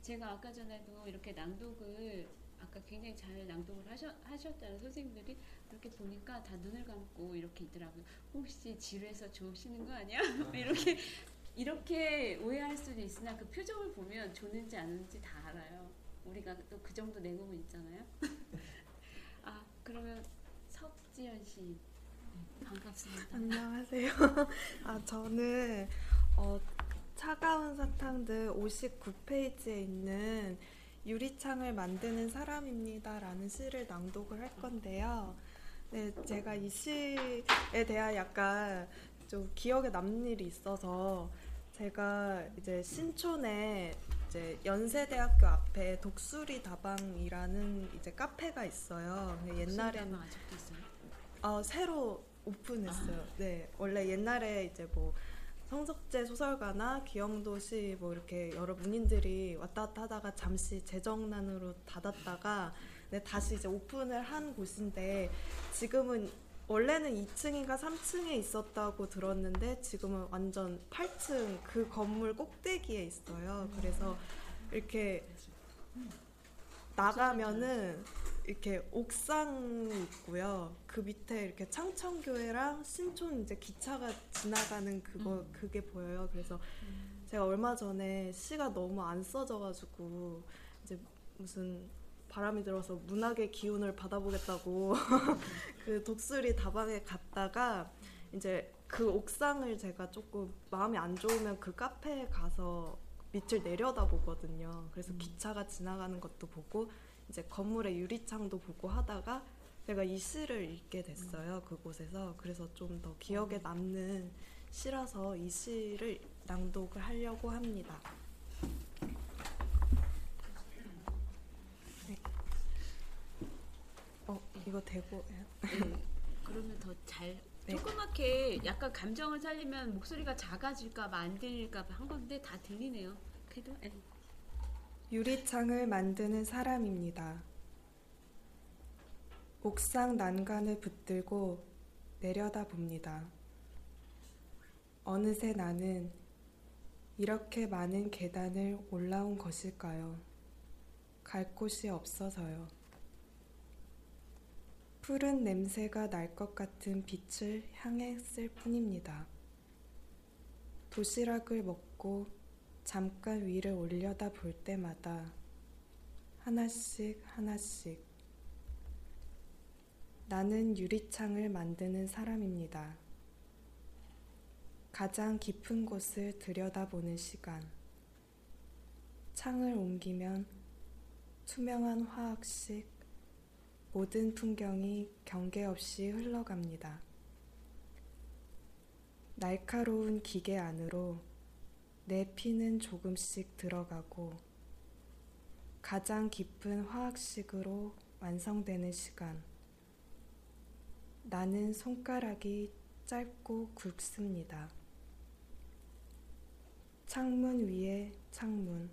제가 아까 전에도 이렇게 낭독을 아까 굉장히 잘 낭독을 하셨, 하셨다는 선생님들이 이렇게 보니까 다 눈을 감고 이렇게 있더라고요. 혹시 지루해서 좋으시는 거 아니야? [laughs] 이렇게 이렇게 오해할 수도 있으나 그 표정을 보면 좋는지 안 좋는지 다 알아요. 우리가 또 그 정도 내공은 있잖아요. [laughs] 아 그러면 석지연 씨 반갑습니다. 안녕하세요. [laughs] 아, 저는 어, 차가운 사탕들 59페이지에 있는 유리창을 만드는 사람입니다 라는 시를 낭독을 할 건데요. 네, 제가 이 시에 대한 약간 좀 기억에 남는 일이 있어서 제가 이제 신촌에 이제 연세대학교 앞에 독수리 다방이라는 이제 카페가 있어요. 옛날에는 아직도 있어요? 어, 새로 오픈했어요. 네, 원래 옛날에 이제 뭐 성석재 소설가나 기영도시 뭐 이렇게 여러 문인들이 왔다 갔다 하다가 잠시 재정난으로 닫았다가 네, 다시 이제 오픈을 한 곳인데 지금은 원래는 2층인가 3층에 있었다고 들었는데 지금은 완전 8층 그 건물 꼭대기에 있어요. 그래서 이렇게 나가면은 이렇게 옥상이 있고요. 그 밑에 이렇게 창천교회랑 신촌 이제 기차가 지나가는 그거 그게 보여요. 그래서 제가 얼마 전에 시가 너무 안 써져가지고 이제 무슨 바람이 들어서 문학의 기운을 받아보겠다고 [laughs] 그 독수리 다방에 갔다가 이제 그 옥상을 제가 조금 마음이 안 좋으면 그 카페에 가서 밑을 내려다 보거든요. 그래서 기차가 지나가는 것도 보고 이제 건물의 유리창도 보고 하다가 제가 이 시를 읽게 됐어요. 그곳에서. 그래서 좀 더 기억에 남는 시라서 이 시를 낭독을 하려고 합니다. 네. 어, 이거 되고 네. [laughs] 그러면 더 잘 네. 조그맣게 약간 감정을 살리면 목소리가 작아질까 봐한 건데 다 들리네요. 그래도 네. 유리창을 만드는 사람입니다. 옥상 난간을 붙들고 내려다 봅니다. 어느새 나는 이렇게 많은 계단을 올라온 것일까요? 갈 곳이 없어서요. 푸른 냄새가 날 것 같은 빛을 향했을 뿐입니다. 도시락을 먹고 잠깐 위를 올려다 볼 때마다 하나씩 하나씩 나는 유리창을 만드는 사람입니다. 가장 깊은 곳을 들여다보는 시간. 창을 옮기면 투명한 화학식 모든 풍경이 경계 없이 흘러갑니다. 날카로운 기계 안으로 내 피는 조금씩 들어가고 가장 깊은 화학식으로 완성되는 시간. 나는 손가락이 짧고 굵습니다. 창문 위에 창문,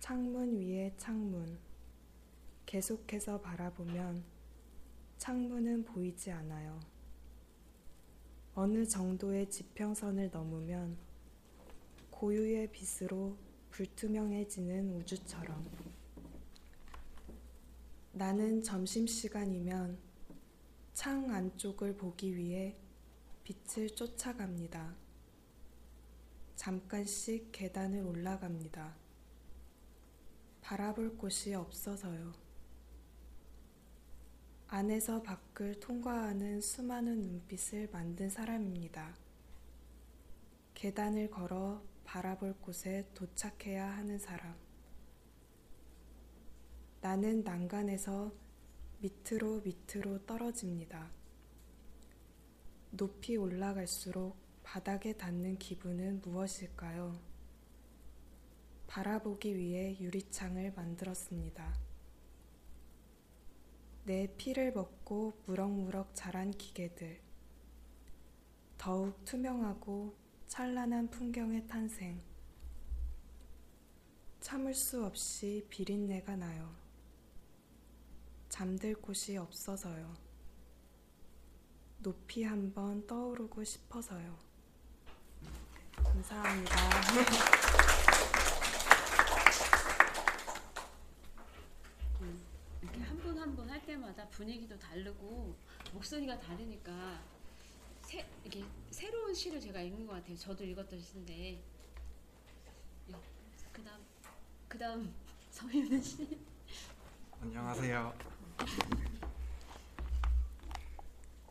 창문 위에 창문. 계속해서 바라보면 창문은 보이지 않아요. 어느 정도의 지평선을 넘으면 고유의 빛으로 불투명해지는 우주처럼 나는 점심시간이면 창 안쪽을 보기 위해 빛을 쫓아갑니다. 잠깐씩 계단을 올라갑니다. 바라볼 곳이 없어서요. 안에서 밖을 통과하는 수많은 눈빛을 만든 사람입니다. 계단을 걸어 바라볼 곳에 도착해야 하는 사람. 나는 난간에서 밑으로 밑으로 떨어집니다. 높이 올라갈수록 바닥에 닿는 기분은 무엇일까요? 바라보기 위해 유리창을 만들었습니다. 내 피를 먹고 무럭무럭 자란 기계들. 더욱 투명하고 찬란한 풍경의 탄생. 참을 수 없이 비린내가 나요. 잠들 곳이 없어서요. 높이 한번 떠오르고 싶어서요. 감사합니다. [laughs] 음. 때마다 분위기도 다르고 목소리가 다르니까 새, 이게 새로운 시를 제가 읽는 것 같아요. 저도 읽었던 시인데 예, 그다음 그다음 [laughs] 서윤은 씨. 안녕하세요.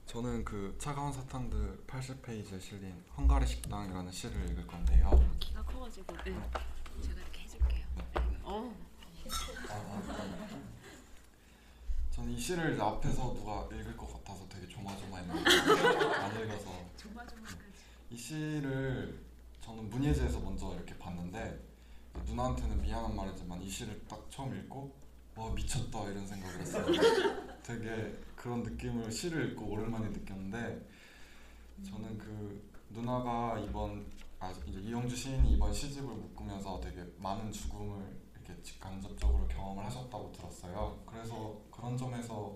저는 그 차가운 사탕들 80페이지에 실린 헝가리 식당이라는 시를 읽을 건데요. 키가 커가지고 네. 제가 이렇게 해줄게요. 어. 저는 이 시를 앞에서 누가 읽을 것 같아서 되게 조마조마했는데 [laughs] 안 읽어서 조마조마까지. 이 시를 저는 문예지에서 먼저 이렇게 봤는데 누나한테는 미안한 말이지만 이 시를 딱 처음 읽고 와 미쳤다 이런 생각을 했어요. [laughs] 되게 그런 느낌을 시를 읽고 오랜만에 느꼈는데 저는 그 누나가 이번 아 이제 이영주 시인이 이번 시집을 묶으면서 되게 많은 죽음을 이렇게 직간접적으로 경험을 하셨다고 들었어요. 그래서 그런 점에서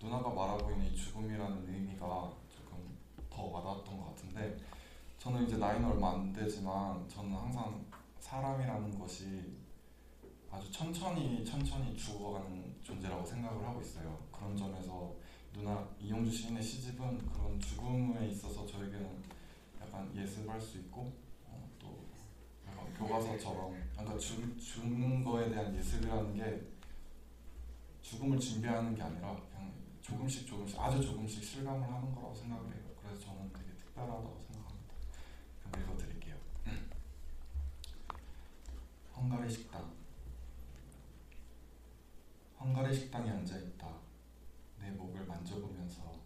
누나가 말하고 있는 이 죽음이라는 의미가 조금 더 와닿았던 것 같은데 저는 이제 나이는 얼마 안 되지만 저는 항상 사람이라는 것이 아주 천천히 천천히 죽어가는 존재라고 생각을 하고 있어요. 그런 점에서 누나 이용주 시인의 시집은 그런 죽음에 있어서 저에게는 약간 예습할 수 있고 교과서처럼 그러니까 죽, 죽는 거에 대한 예습이라는 게 죽음을 준비하는 게 아니라 그냥 조금씩 조금씩 아주 조금씩 실감을 하는 거라고 생각을 해요. 그래서 저는 되게 특별하다고 생각합니다. 그럼 읽어드릴게요. [clears throat] 헝가리 식당 헝가리 식당에 앉아 있다. 내 목을 만져보면서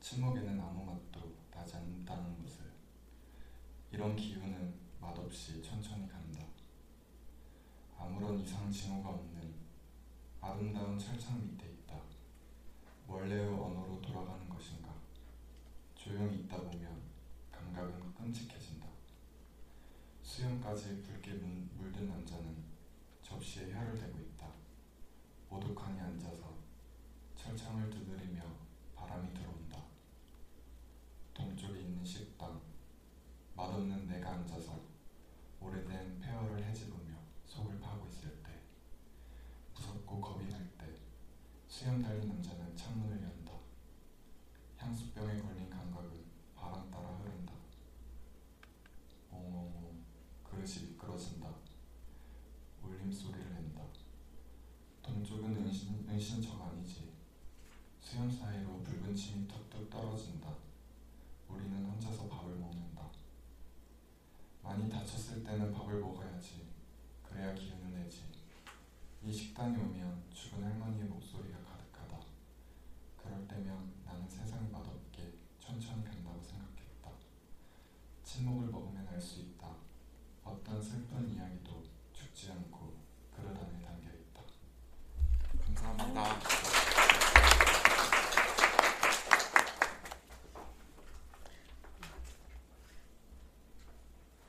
침묵에는 아무 맛도 나지 않는다는 것을 이런 기운은 맛없이 천천히 간다. 아무런 이상 징후가 없는 아름다운 철창 밑에 있다. 원래의 언어로 돌아가는 것인가? 조용히 있다 보면 감각은 끔찍해진다. 수염까지 붉게 물- 물든 남자는 접시에 혀를 대고 있다. 오독하니 앉아서 철창을 두드리며 바람이 들어온다. 동쪽에 있는 식당 맛없는 내가 앉아서 오래된 폐허를 헤집으며 속을 파고 있을 때 무섭고 겁이 날 때 수염 달린 남자는 창문을 연다. 향수병에 걸린 감각은 바람 따라 흐른다. 옹옹옹 그릇이 미끄러진다. 울림 소리를 낸다. 동쪽은 은신, 은신처가 아니지. 수염 사이로 붉은 침이 툭툭 떨어진다. 우리는 혼자서 밥을 먹는다. 많이 다쳤을 때는 밥을 먹어야지. 그래야 기운을 내지. 이 식당에 오면 죽은 할머니의 목소리가 가득하다. 그럴 때면 나는 세상이 맛없게 천천히 간다고 생각했다. 침묵을 먹으면 알 수 있다. 어떤 슬픈 이야기도 죽지 않고 그릇 안에 담겨 있다. 감사합니다.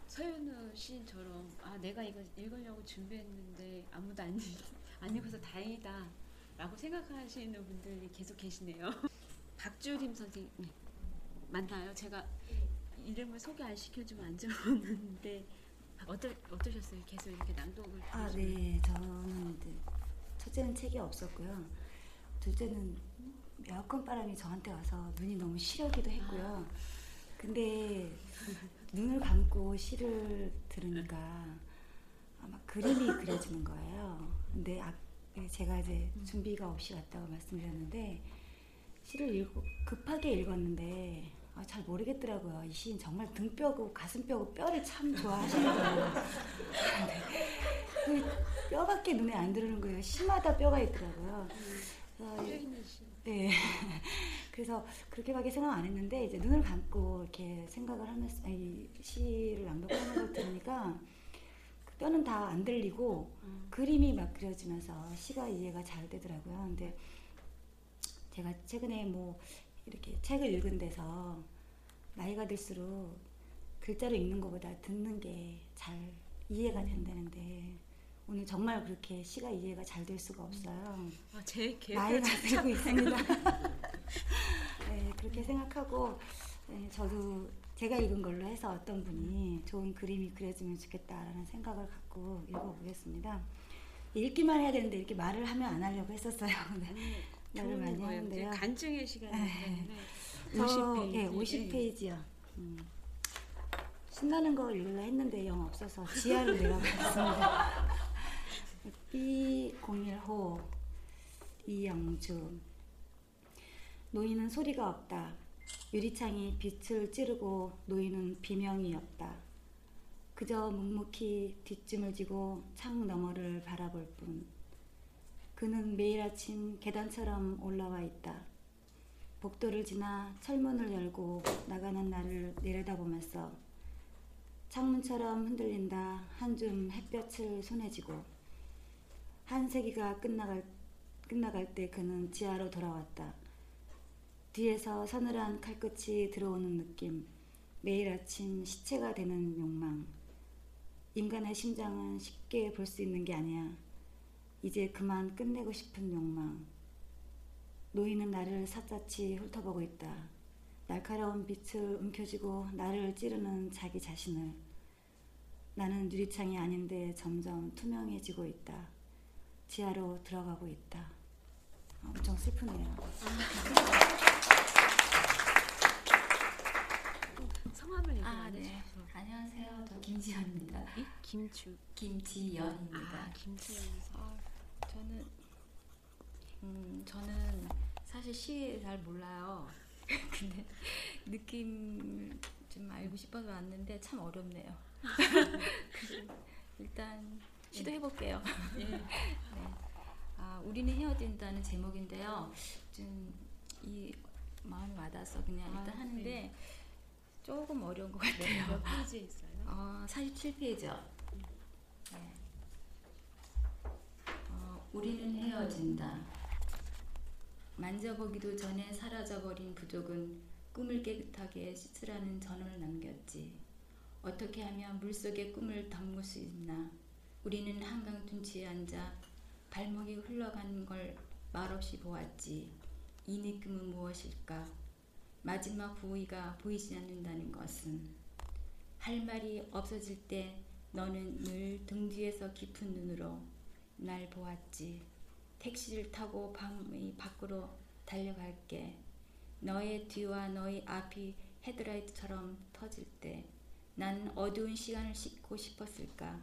서윤우 시인처럼 아 내가 이거 읽으려고 준비했는데 아무도 안, 읽, 안 읽어서 다행이다 라고 생각하시는 분들이 계속 계시네요 [laughs] 박주림 선생님 네. 맞나요? 제가 이름을 소개 안 시켜주면 안 좋았는데 어떠, 어떠셨어요? 계속 이렇게 낭독을 아, 들으시면? 네. 저는 이제 첫째는 책이 없었고요. 둘째는 에어컨 바람이 저한테 와서 눈이 너무 시려기도 했고요. 근데 눈을 감고 시를 들으니까 그림이 그려지는 거예요. 근데 아, 제가 이제 준비가 없이 왔다고 말씀드렸는데 시를 읽고 급하게 읽었는데 아, 잘 모르겠더라고요. 이 시인 정말 등 뼈고 가슴 뼈고 뼈를 참 좋아하시는 거예요. 근데 그 뼈밖에 눈에 안 들어오는 거예요. 시마다 뼈가 있더라고요. 그래서. 네. [laughs] 그래서 그렇게밖에 생각 안 했는데 이제 눈을 감고 이렇게 생각을 하면서 이 시를 낭독하는 걸 들으니까 그 뼈는 다 안 들리고 그림이 막 그려지면서 시가 이해가 잘 되더라고요. 근데 제가 최근에 뭐 이렇게 책을 읽은 데서 나이가 들수록 글자를 읽는 것보다 듣는 게 잘 이해가 된다는데 오늘 정말 그렇게 시가 이해가 잘 될 수가 없어요. 아, 제 나이가 들고 있습니다. [laughs] 네, 그렇게 생각하고 네, 저도 제가 읽은 걸로 해서 어떤 분이 좋은 그림이 그려지면 좋겠다라는 생각을 갖고 읽어보겠습니다. 읽기만 해야 되는데 이렇게 말을 하면 안 하려고 했었어요. [laughs] 말을 좋은 많이 거예요. 하는데요. 이제 간증의 때문에 저, 50페이지. 예, 50페이지요. 음. 신나는 거 읽으려 했는데 영 없어서 지하로 내려가겠습니다. B01호 [laughs] 이영주 노인은 소리가 없다. 유리창이 빛을 찌르고 노인은 비명이었다. 그저 묵묵히 뒷짐을 지고 창 너머를 바라볼 뿐. 그는 매일 아침 계단처럼 올라와 있다. 복도를 지나 철문을 열고 나가는 나를 내려다보면서 창문처럼 흔들린다 한 줌 햇볕을 손에 쥐고 한 세기가 끝나갈, 끝나갈 때 그는 지하로 돌아왔다. 뒤에서 서늘한 칼끝이 들어오는 느낌, 매일 아침 시체가 되는 욕망. 인간의 심장은 쉽게 볼 수 있는 게 아니야. 이제 그만 끝내고 싶은 욕망. 노인은 나를 샅샅이 훑어보고 있다. 날카로운 빛을 움켜쥐고 나를 찌르는 자기 자신을. 나는 유리창이 아닌데 점점 투명해지고 있다. 지하로 들어가고 있다. 엄청 슬프네요. 성함을 얘기 아, 안 네. 해주셔서. 안녕하세요. 저 김지연입니다. 김주 김지연입니다. 아, 김지연. 아, 저는 음, 저는 사실 시잘 몰라요. [laughs] 근데 느낌 좀 알고 싶어서 왔는데 참 어렵네요. [laughs] 일단 시도해 볼게요. 예. [laughs] 네. 아, 우리는 헤어진다는 제목인데요. 좀 이 마음이 와닿아서 그냥 아, 일단 하는데 네. 조금 어려운 것 네, 같아요. 몇 페이지에 있어요? 어, 47페이지요. 네. 어, 우리는 헤어진다. 만져보기도 전에 사라져버린 부족은 꿈을 깨끗하게 씻으라는 전언을 남겼지. 어떻게 하면 물속에 꿈을 담글 수 있나? 우리는 한강 둔치에 앉아 발목이 흘러가는 걸 말없이 보았지. 이 느낌은 무엇일까? 마지막 부위가 보이지 않는다는 것은 할 말이 없어질 때 너는 늘 등 뒤에서 깊은 눈으로 날 보았지. 택시를 타고 방이 밖으로 달려갈게. 너의 뒤와 너의 앞이 헤드라이트처럼 터질 때 나는 어두운 시간을 싣고 싶었을까?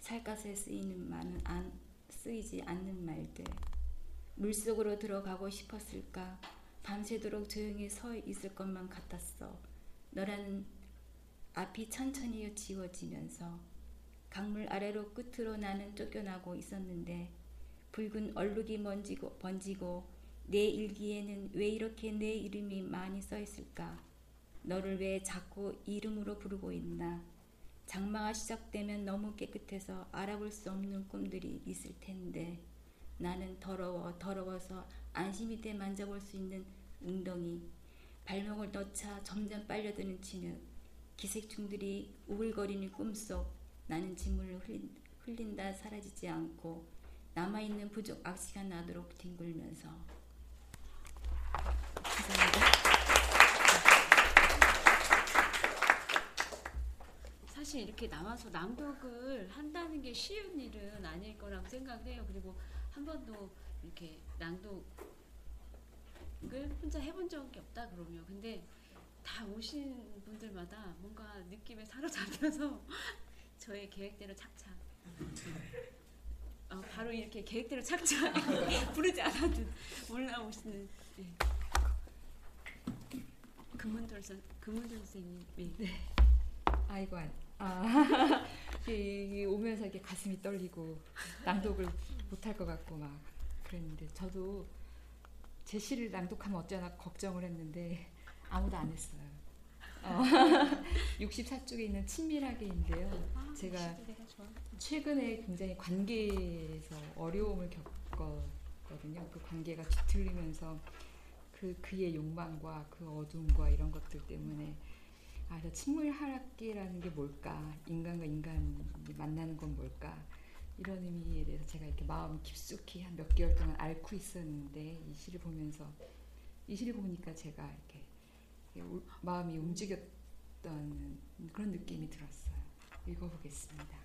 살갗에 쓰이는 말은 안 쓰이지 않는 말들. 물속으로 들어가고 싶었을까? 밤새도록 조용히 서 있을 것만 같았어. 너라는 앞이 천천히 지워지면서 강물 아래로 끝으로 나는 쫓겨나고 있었는데 붉은 얼룩이 번지고, 번지고 내 일기에는 왜 이렇게 내 이름이 많이 써 있을까? 너를 왜 자꾸 이름으로 부르고 있나? 장마가 시작되면 너무 깨끗해서 알아볼 수 없는 꿈들이 있을 텐데 나는 더러워 더러워서 안심이 돼 만져볼 수 있는 웅덩이 발목을 넣자 점점 빨려드는 진흙 기생충들이 우글거리는 꿈속 나는 진물을 흘린, 흘린다 사라지지 않고 남아있는 부족 악시가 나도록 뒹굴면서 사실 이렇게 나와서 낭독을 한다는 게 쉬운 일은 아닐 거라고 생각해요. 그리고 한 번도 이렇게 낭독 을 혼자 해본 적이 없다 그러면 근데 다 오신 분들마다 뭔가 느낌에 사로잡혀서 [laughs] 저의 계획대로 착착 어, 바로 이렇게 계획대로 착착 [laughs] 부르지 않아도 올라오시는 예. 금문돌 선 금문돌 선생님 예. 네. 아이고 안- 아 [laughs] 이- 이 오면서 이렇게 가슴이 떨리고 낭독을 못할 것 같고 막 그랬는데 저도 제 시를 낭독하면 어쩌나 걱정을 했는데 아무도 안 했어요. 어, [laughs] 64쪽에 있는 친밀하게인데요. 아, 제가. 최근에 굉장히 관계에서 어려움을 겪었거든요. 그 관계가 뒤틀리면서 그 그의 욕망과 그 어둠과 이런 것들 때문에 아, 저 친밀하게라는 게 뭘까? 인간과 인간이 만나는 건 뭘까? 이런 의미에 대해서 제가 이렇게 마음 깊숙이 한 몇 개월 동안 앓고 있었는데 이 시를 보면서 이 시를 보니까 제가 이렇게 우- 마음이 움직였던 그런 느낌이 들었어요. 읽어보겠습니다.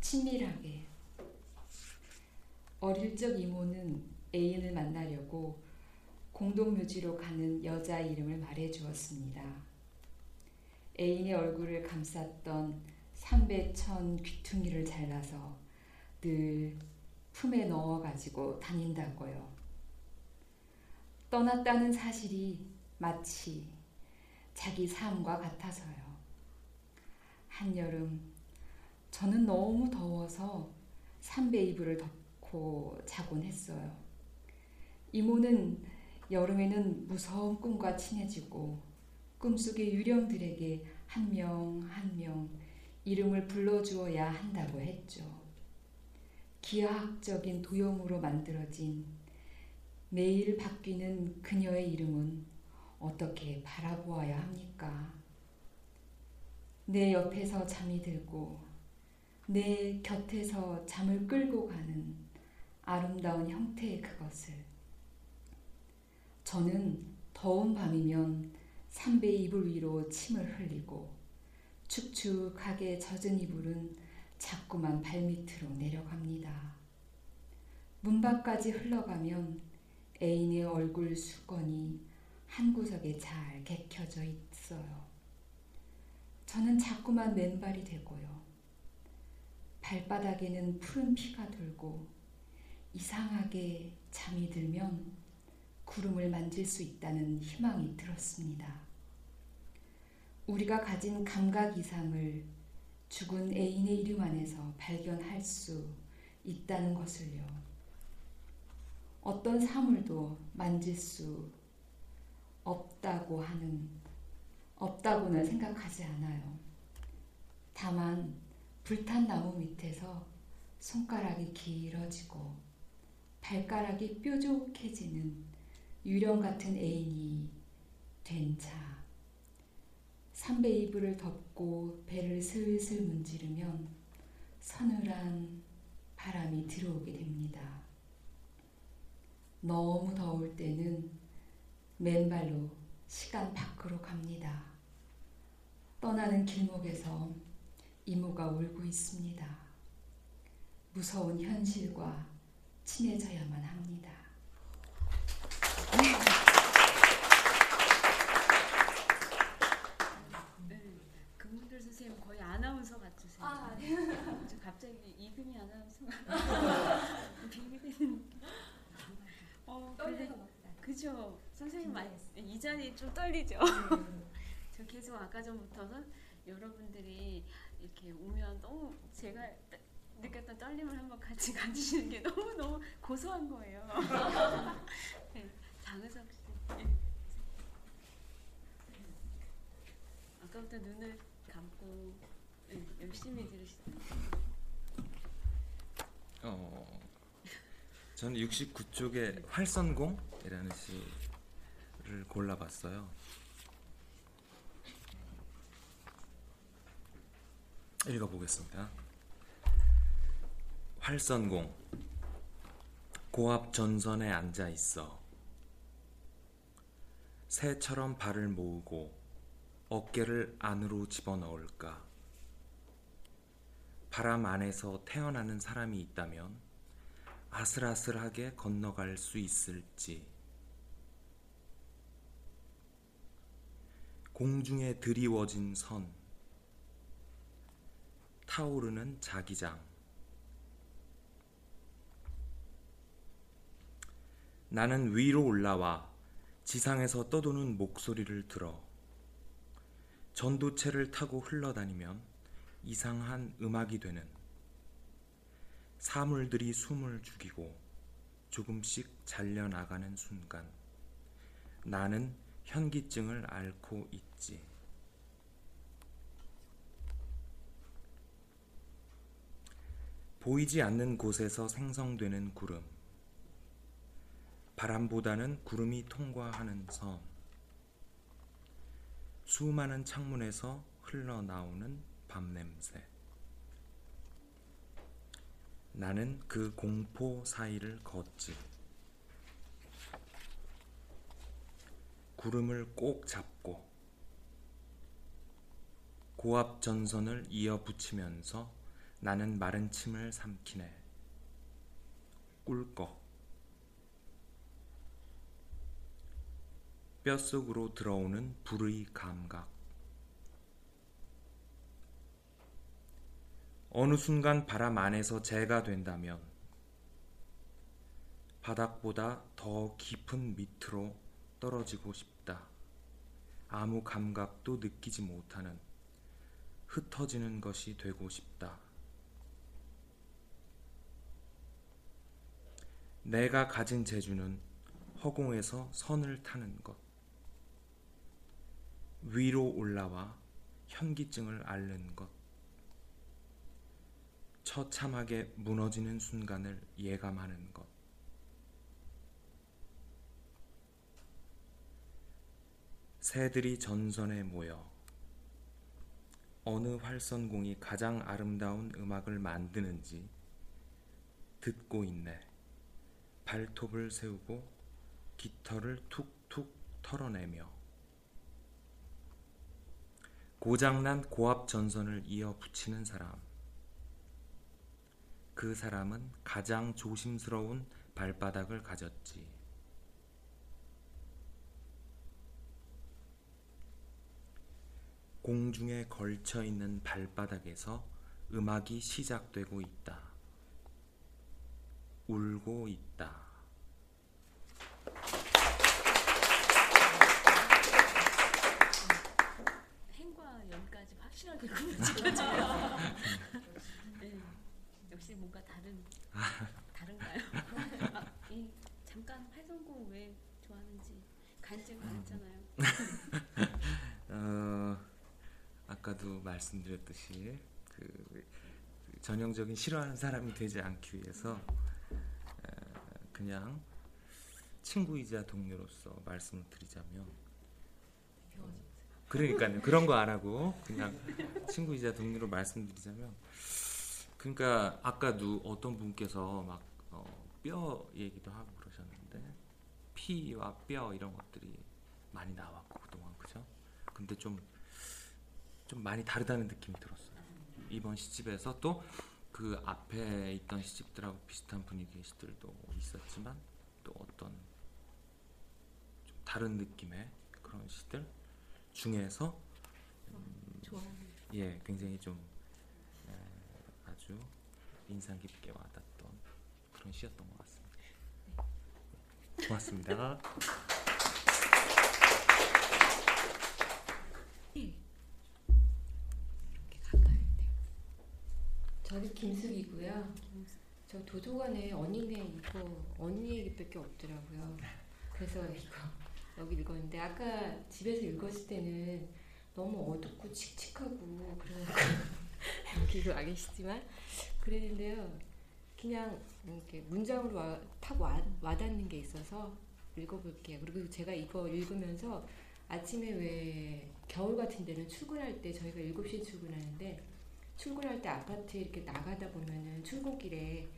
친밀하게 어릴 적 이모는 애인을 만나려고 공동묘지로 가는 여자 이름을 말해 주었습니다. 애인의 얼굴을 감쌌던 삼배천 귀퉁이를 잘라서 늘 품에 넣어 가지고 다닌다고요. 떠났다는 사실이 마치 자기 삶과 같아서요. 한여름 저는 너무 더워서 삼배 이불을 덮고 자곤 했어요. 이모는 여름에는 무서운 꿈과 친해지고 꿈속의 유령들에게 한 명 한명 이름을 불러주어야 한다고 했죠. 기하학적인 도형으로 만들어진 매일 바뀌는 그녀의 이름은 어떻게 바라보아야 합니까? 내 옆에서 잠이 들고 내 곁에서 잠을 끌고 가는 아름다운 형태의 그것을 저는 더운 밤이면 삼배 이불 위로 침을 흘리고 축축하게 젖은 이불은 자꾸만 발밑으로 내려갑니다. 문 밖까지 흘러가면 애인의 얼굴 수건이 한 구석에 잘 개켜져 있어요. 저는 자꾸만 맨발이 되고요. 발바닥에는 푸른 피가 돌고 이상하게 잠이 들면 구름을 만질 수 있다는 희망이 들었습니다. 우리가 가진 감각 이상을 죽은 애인의 이름 안에서 발견할 수 있다는 것을요. 어떤 사물도 만질 수 없다고 하는 없다고는 생각하지 않아요. 다만 불탄 나무 밑에서 손가락이 길어지고 발가락이 뾰족해지는 유령 같은 애인이 된 차. 삼배 이불을 덮고 배를 슬슬 문지르면 서늘한 바람이 들어오게 됩니다. 너무 더울 때는 맨발로 시간 밖으로 갑니다. 떠나는 길목에서 이모가 울고 있습니다. 무서운 현실과 친해져야만 합니다. 네, 금문들 선생님 거의 아나운서 같으세요. 아, 네. 저 갑자기 이금희 아나운서가 빙의되는. 어, 근데 떨려서 그죠. 선생님 말, 이 자리 좀 떨리죠. [laughs] 저 계속 아까 전부터는 여러분들이 이렇게 오면 너무 제가 따- 느꼈던 떨림을 한번 같이 [laughs] 가지시는 게 너무 너무 고소한 거예요. [laughs] 네, 장은석 씨. 네. 아까부터 눈을 감고 네, 열심히 들으시더라고요. 어, 저는 69쪽의 활선공이라는 시를 골라봤어요. 읽어보겠습니다. 활선공 고압 전선에 앉아 있어 새처럼 발을 모으고 어깨를 안으로 집어넣을까? 바람 안에서 태어나는 사람이 있다면 아슬아슬하게 건너갈 수 있을지. 공중에 드리워진 선, 타오르는 자기장. 나는 위로 올라와 지상에서 떠도는 목소리를 들어 전도체를 타고 흘러다니면 이상한 음악이 되는 사물들이 숨을 죽이고 조금씩 잘려나가는 순간 나는 현기증을 앓고 있지. 보이지 않는 곳에서 생성되는 구름. 바람보다는 구름이 통과하는 선. 수많은 창문에서 흘러나오는 밤 냄새. 나는 그 공포 사이를 걷지. 구름을 꼭 잡고 고압 전선을 이어붙이면서 나는 마른 침을 삼키네. 꿀꺽. 뼛속으로 들어오는 불의 감각. 어느 순간 바람 안에서 재가 된다면 바닥보다 더 깊은 밑으로 떨어지고 싶다. 아무 감각도 느끼지 못하는 흩어지는 것이 되고 싶다. 내가 가진 재주는 허공에서 선을 타는 것. 위로 올라와 현기증을 앓는 것. 처참하게 무너지는 순간을 예감하는 것. 새들이 전선에 모여 어느 활선공이 가장 아름다운 음악을 만드는지 듣고 있네. 발톱을 세우고 깃털을 툭툭 털어내며 고장난 고압 전선을 이어 붙이는 사람. 그 사람은 가장 조심스러운 발바닥을 가졌지. 공중에 걸쳐 있는 발바닥에서 음악이 시작되고 있다. 울고 있다. 행과 연까지 확실하게 구분지어져요. 뭔가 다른 다른가요? [laughs] 아, 이 잠깐 활성공 왜 좋아하는지 간증을 했잖아요. [laughs] 어, 아까도 말씀드렸듯이 그, 그 전형적인 싫어하는 사람이 되지 않기 위해서 어, 그냥 친구이자 동료로서 말씀을 드리자면 그러니까요 그런 거 안 하고 그냥 친구이자 동료로 말씀드리자면 그러니까 아까도 어떤 분께서 막뼈 얘기도 하고 그러셨는데 피와 뼈 이런 것들이 많이 나왔고 그동안 그죠? 근데 좀좀 많이 다르다는 느낌이 들었어요. 이번 시집에서 또 그 앞에 있던 시집들하고 비슷한 분위기의 시들도 있었지만 또 어떤 좀 다른 느낌의 그런 시들 중에서 음, 예 굉장히 좀 에, 아주 인상 깊게 와닿던 그런 시였던 것 같습니다. 고맙습니다. 저는 김숙이고요. 저 도서관에 언니네 이거 언니 얘기밖에 없더라고요. 그래서 이거 여기 읽었는데 아까 집에서 읽었을 때는 너무 어둡고 칙칙하고 그래서 여기도 와 계시지만 그랬는데요. 그냥 이렇게 문장으로 와, 탁 와, 와닿는 게 있어서 읽어볼게요. 그리고 제가 이거 읽으면서 아침에 왜 겨울 같은 데는 출근할 때 저희가 7시에 출근하는데 출근할 때 아파트에 이렇게 나가다 보면은 출근길에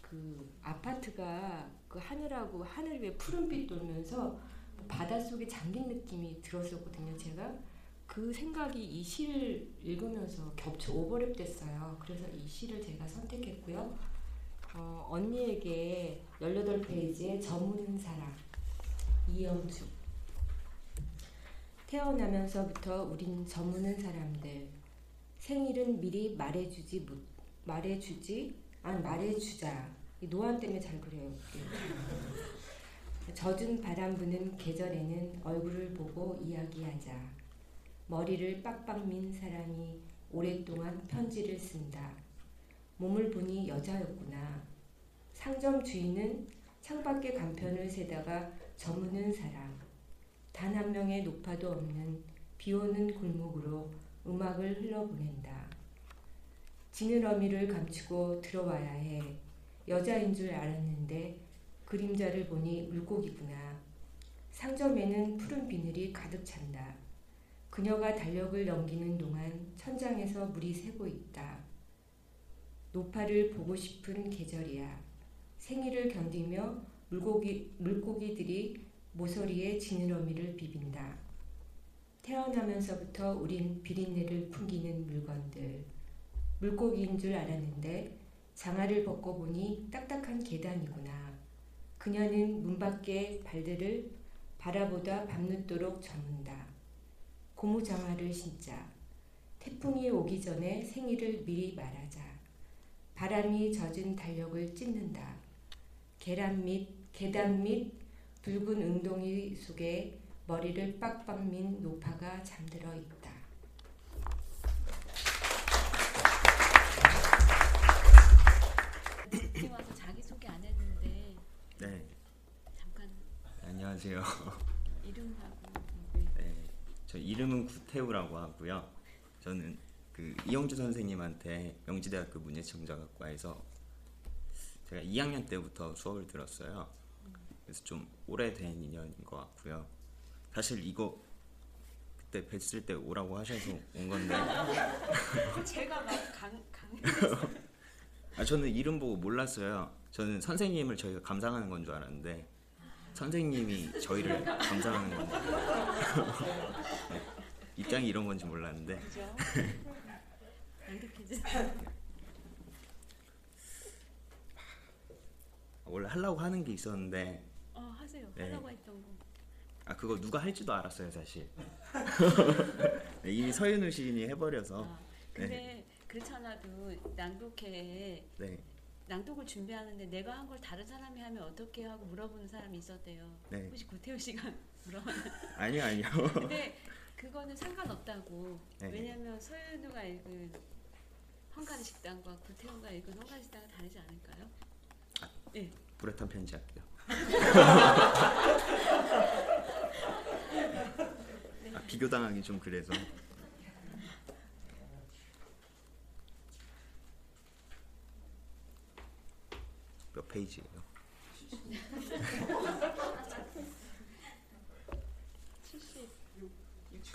그 아파트가 그 하늘하고 하늘 위에 푸른빛 돌면서 바닷속에 잠긴 느낌이 들었었거든요. 제가 그 생각이 이 시를 읽으면서 겹쳐 오버랩 됐어요. 그래서 이 시를 제가 선택했고요. 어, 언니에게 18페이지에 저무는 사람 이영주 태어나면서부터 우린 저무는 사람들 생일은 미리 말해주지 못 말해주지 아니 말해주자 이 노안 때문에 잘 그래요. 젖은 바람 부는 계절에는 얼굴을 보고 이야기하자. 머리를 빡빡 민 사람이 오랫동안 편지를 쓴다. 몸을 보니 여자였구나. 상점 주인은 창밖에 간편을 세다가 저무는 사람. 단 한 명의 노파도 없는 비 오는 골목으로 음악을 흘러보낸다. 지느러미를 감추고 들어와야 해. 여자인 줄 알았는데 그림자를 보니 물고기구나. 상점에는 푸른 비늘이 가득 찬다. 그녀가 달력을 넘기는 동안 천장에서 물이 새고 있다. 노파를 보고 싶은 계절이야. 생일을 견디며 물고기, 물고기들이 모서리에 지느러미를 비빈다. 태어나면서부터 우린 비린내를 풍기는 물건들. 물고기인 줄 알았는데 장화를 벗고 보니 딱딱한 계단이구나. 그녀는 문 밖에 발들을 바라보다 밤늦도록 저문다. 고무장화를 신자. 태풍이 오기 전에 생일을 미리 말하자. 바람이 젖은 달력을 찢는다. 계란 밑, 계단 밑 붉은 웅덩이 속에 머리를 빡빡 민 노파가 잠들어 있다. 와서 자기 소개 안 했는데 네, 잠깐 안녕하세요. 이름하고 네, 저 이름은 구태우라고 하고요. 저는 그 이영주 선생님한테 명지대학교 문예청자학과에서 제가 2학년 때부터 수업을 들었어요. 그래서 좀 오래된 인연인 것 같고요. 사실 이거 그때 뵀을 때 오라고 하셔서 온 건데 제가 막강 강. [laughs] 아 저는 이름 보고 몰랐어요. 저는 선생님을 저희가 감상하는 건 줄 알았는데 선생님이 저희를 [laughs] 감상하는 건지 [laughs] 네, 입장이 이런 건지 몰랐는데? 이렇게 [laughs] 원래 하려고 하는 게 있었는데 어 하세요. 네. 하려고 했던 거. 아 그거 누가 할지도 알았어요 사실 네, 이미 서윤우 시인이 해버려서 근데 네, 그렇지 않아도 낭독회 네. 낭독을 준비하는데 내가 한 걸 다른 사람이 하면 어떻게 하고 물어보는 사람이 있었대요. 네. 혹시 구태우 씨가 [laughs] 물어봤나? 아니요, 아니요. [laughs] 근데 그거는 상관없다고. 네. 왜냐면 서윤우가 읽은 헝가리 식당과 구태우가 읽은 헝가리 식당은 다르지 않을까요? 네. 불에 탄 편지 할게요 [laughs] 아, 비교당하기 좀 그래서 페이지예요?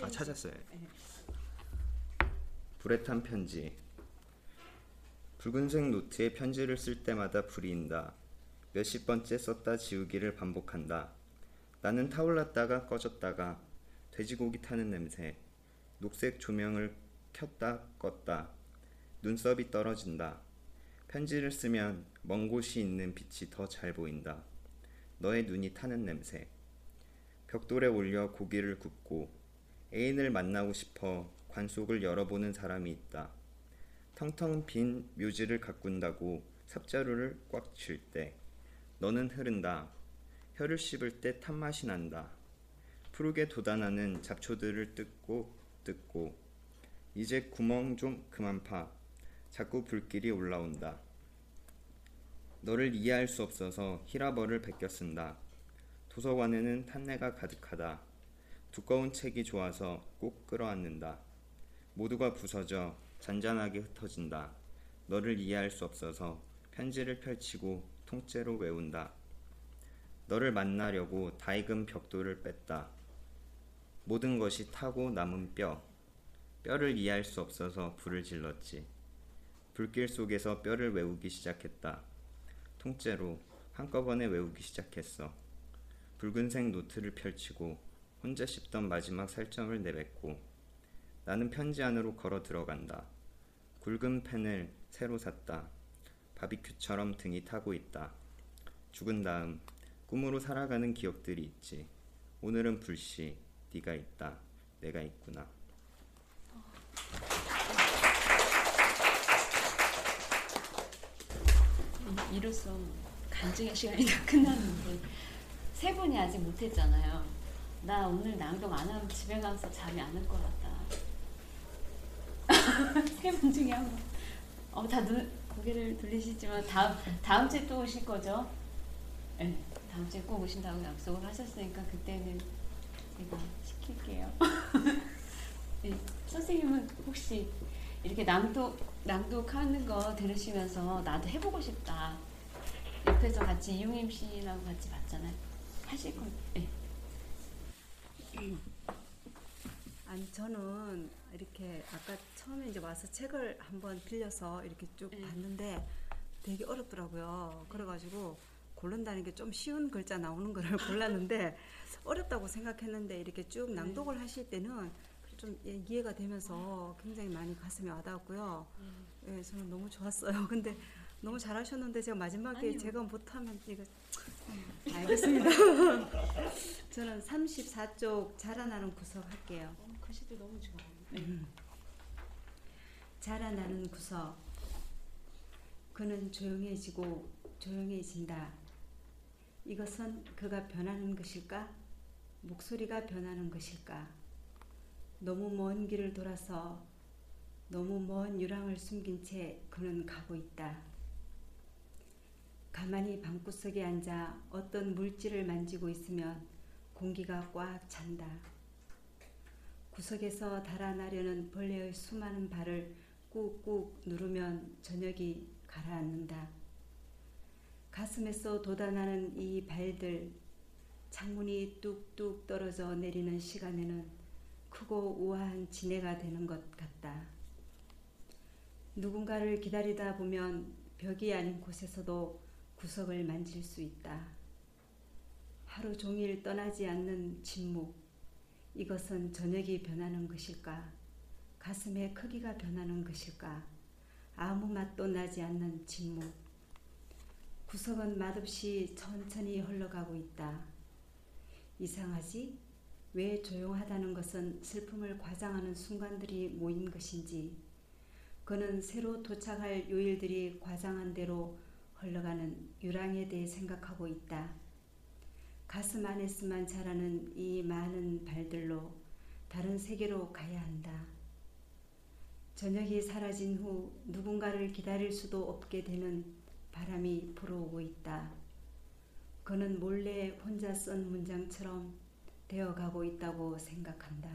아 찾았어요. 불에 탄 편지. 붉은색 노트에 편지를 쓸 때마다 불이 인다. 몇십 번째 썼다 지우기를 반복한다. 나는 타올랐다가 꺼졌다가 돼지고기 타는 냄새. 녹색 조명을 켰다 껐다. 눈썹이 떨어진다. 편지를 쓰면 먼 곳이 있는 빛이 더 잘 보인다. 너의 눈이 타는 냄새. 벽돌에 올려 고기를 굽고 애인을 만나고 싶어 관 속을 열어보는 사람이 있다. 텅텅 빈 묘지를 가꾼다고 삽자루를 꽉 쥘 때 너는 흐른다. 혀를 씹을 때 탄맛이 난다. 푸르게 돋아나는 잡초들을 뜯고 뜯고 이제 구멍 좀 그만 파. 자꾸 불길이 올라온다. 너를 이해할 수 없어서 히라버를 베껴 쓴다. 도서관에는 탄내가 가득하다. 두꺼운 책이 좋아서 꼭 끌어안는다. 모두가 부서져 잔잔하게 흩어진다. 너를 이해할 수 없어서 편지를 펼치고 통째로 외운다. 너를 만나려고 다 익은 벽돌을 뺐다. 모든 것이 타고 남은 뼈. 뼈를 이해할 수 없어서 불을 질렀지. 불길 속에서 뼈를 외우기 시작했다. 통째로 한꺼번에 외우기 시작했어. 붉은색 노트를 펼치고 혼자 씹던 마지막 살점을 내뱉고 나는 편지 안으로 걸어 들어간다. 굵은 펜을 새로 샀다. 바비큐처럼 등이 타고 있다. 죽은 다음 꿈으로 살아가는 기억들이 있지. 오늘은 불씨, 네가 있다. 내가 있구나. 이- 이로써 간증의 시간이 다 끝났는데 세 분이 아직 못했잖아요. 나 오늘 낭독 안 하면 집에 가서 잠이 안 올 것 같다. [laughs] 세 분 중에 한 분. 어, 다 눈, 고개를 돌리시지만 다음 다음 주에 또 오실 거죠? 네, 다음 주에 꼭 오신다고 약속을 하셨으니까 그때는 제가 시킬게요. 네, [laughs] 선생님은 혹시 이렇게 낭독 낭독하는 거 들으시면서 나도 해보고 싶다. 옆에서 같이 이용임 씨랑 같이 봤잖아요. 하실 건, 네. 아니 저는 이렇게 아까 처음에 이제 와서 책을 한번 빌려서 이렇게 쭉 봤는데 되게 어렵더라고요. 그래가지고 고른다는 게 좀 쉬운 글자 나오는 거를 [laughs] 골랐는데 어렵다고 생각했는데 이렇게 쭉 낭독을 하실 때는 좀 예, 이해가 되면서 굉장히 많이 가슴에 와닿았고요. 예, 저는 너무 좋았어요. [laughs] 근데 너무 잘하셨는데 제가 마지막에 아니요. 제가 못하면 이거 알겠습니다. [laughs] 저는 34쪽 자라나는 구석 할게요. 어, 글씨도 너무 좋아요. 음. 자라나는 구석. 그는 조용해지고 조용해진다. 이것은 그가 변하는 것일까? 목소리가 변하는 것일까? 너무 먼 길을 돌아서 너무 먼 유랑을 숨긴 채 그는 가고 있다. 가만히 방구석에 앉아 어떤 물질을 만지고 있으면 공기가 꽉 찬다. 구석에서 달아나려는 벌레의 수많은 발을 꾹꾹 누르면 저녁이 가라앉는다. 가슴에서 돋아나는 이 발들, 창문이 뚝뚝 떨어져 내리는 시간에는 크고 우아한 지혜가 되는 것 같다. 누군가를 기다리다 보면 벽이 아닌 곳에서도 구석을 만질 수 있다. 하루 종일 떠나지 않는 침묵. 이것은 저녁이 변하는 것일까? 가슴의 크기가 변하는 것일까? 아무 맛도 나지 않는 침묵. 구석은 맛없이 천천히 흘러가고 있다. 이상하지? 왜 조용하다는 것은 슬픔을 과장하는 순간들이 모인 것인지, 그는 새로 도착할 요일들이 과장한 대로 흘러가는 유랑에 대해 생각하고 있다. 가슴 안에서만 자라는 이 많은 발들로 다른 세계로 가야 한다. 저녁이 사라진 후 누군가를 기다릴 수도 없게 되는 바람이 불어오고 있다. 그는 몰래 혼자 쓴 문장처럼 되어가고 있다고 생각한다.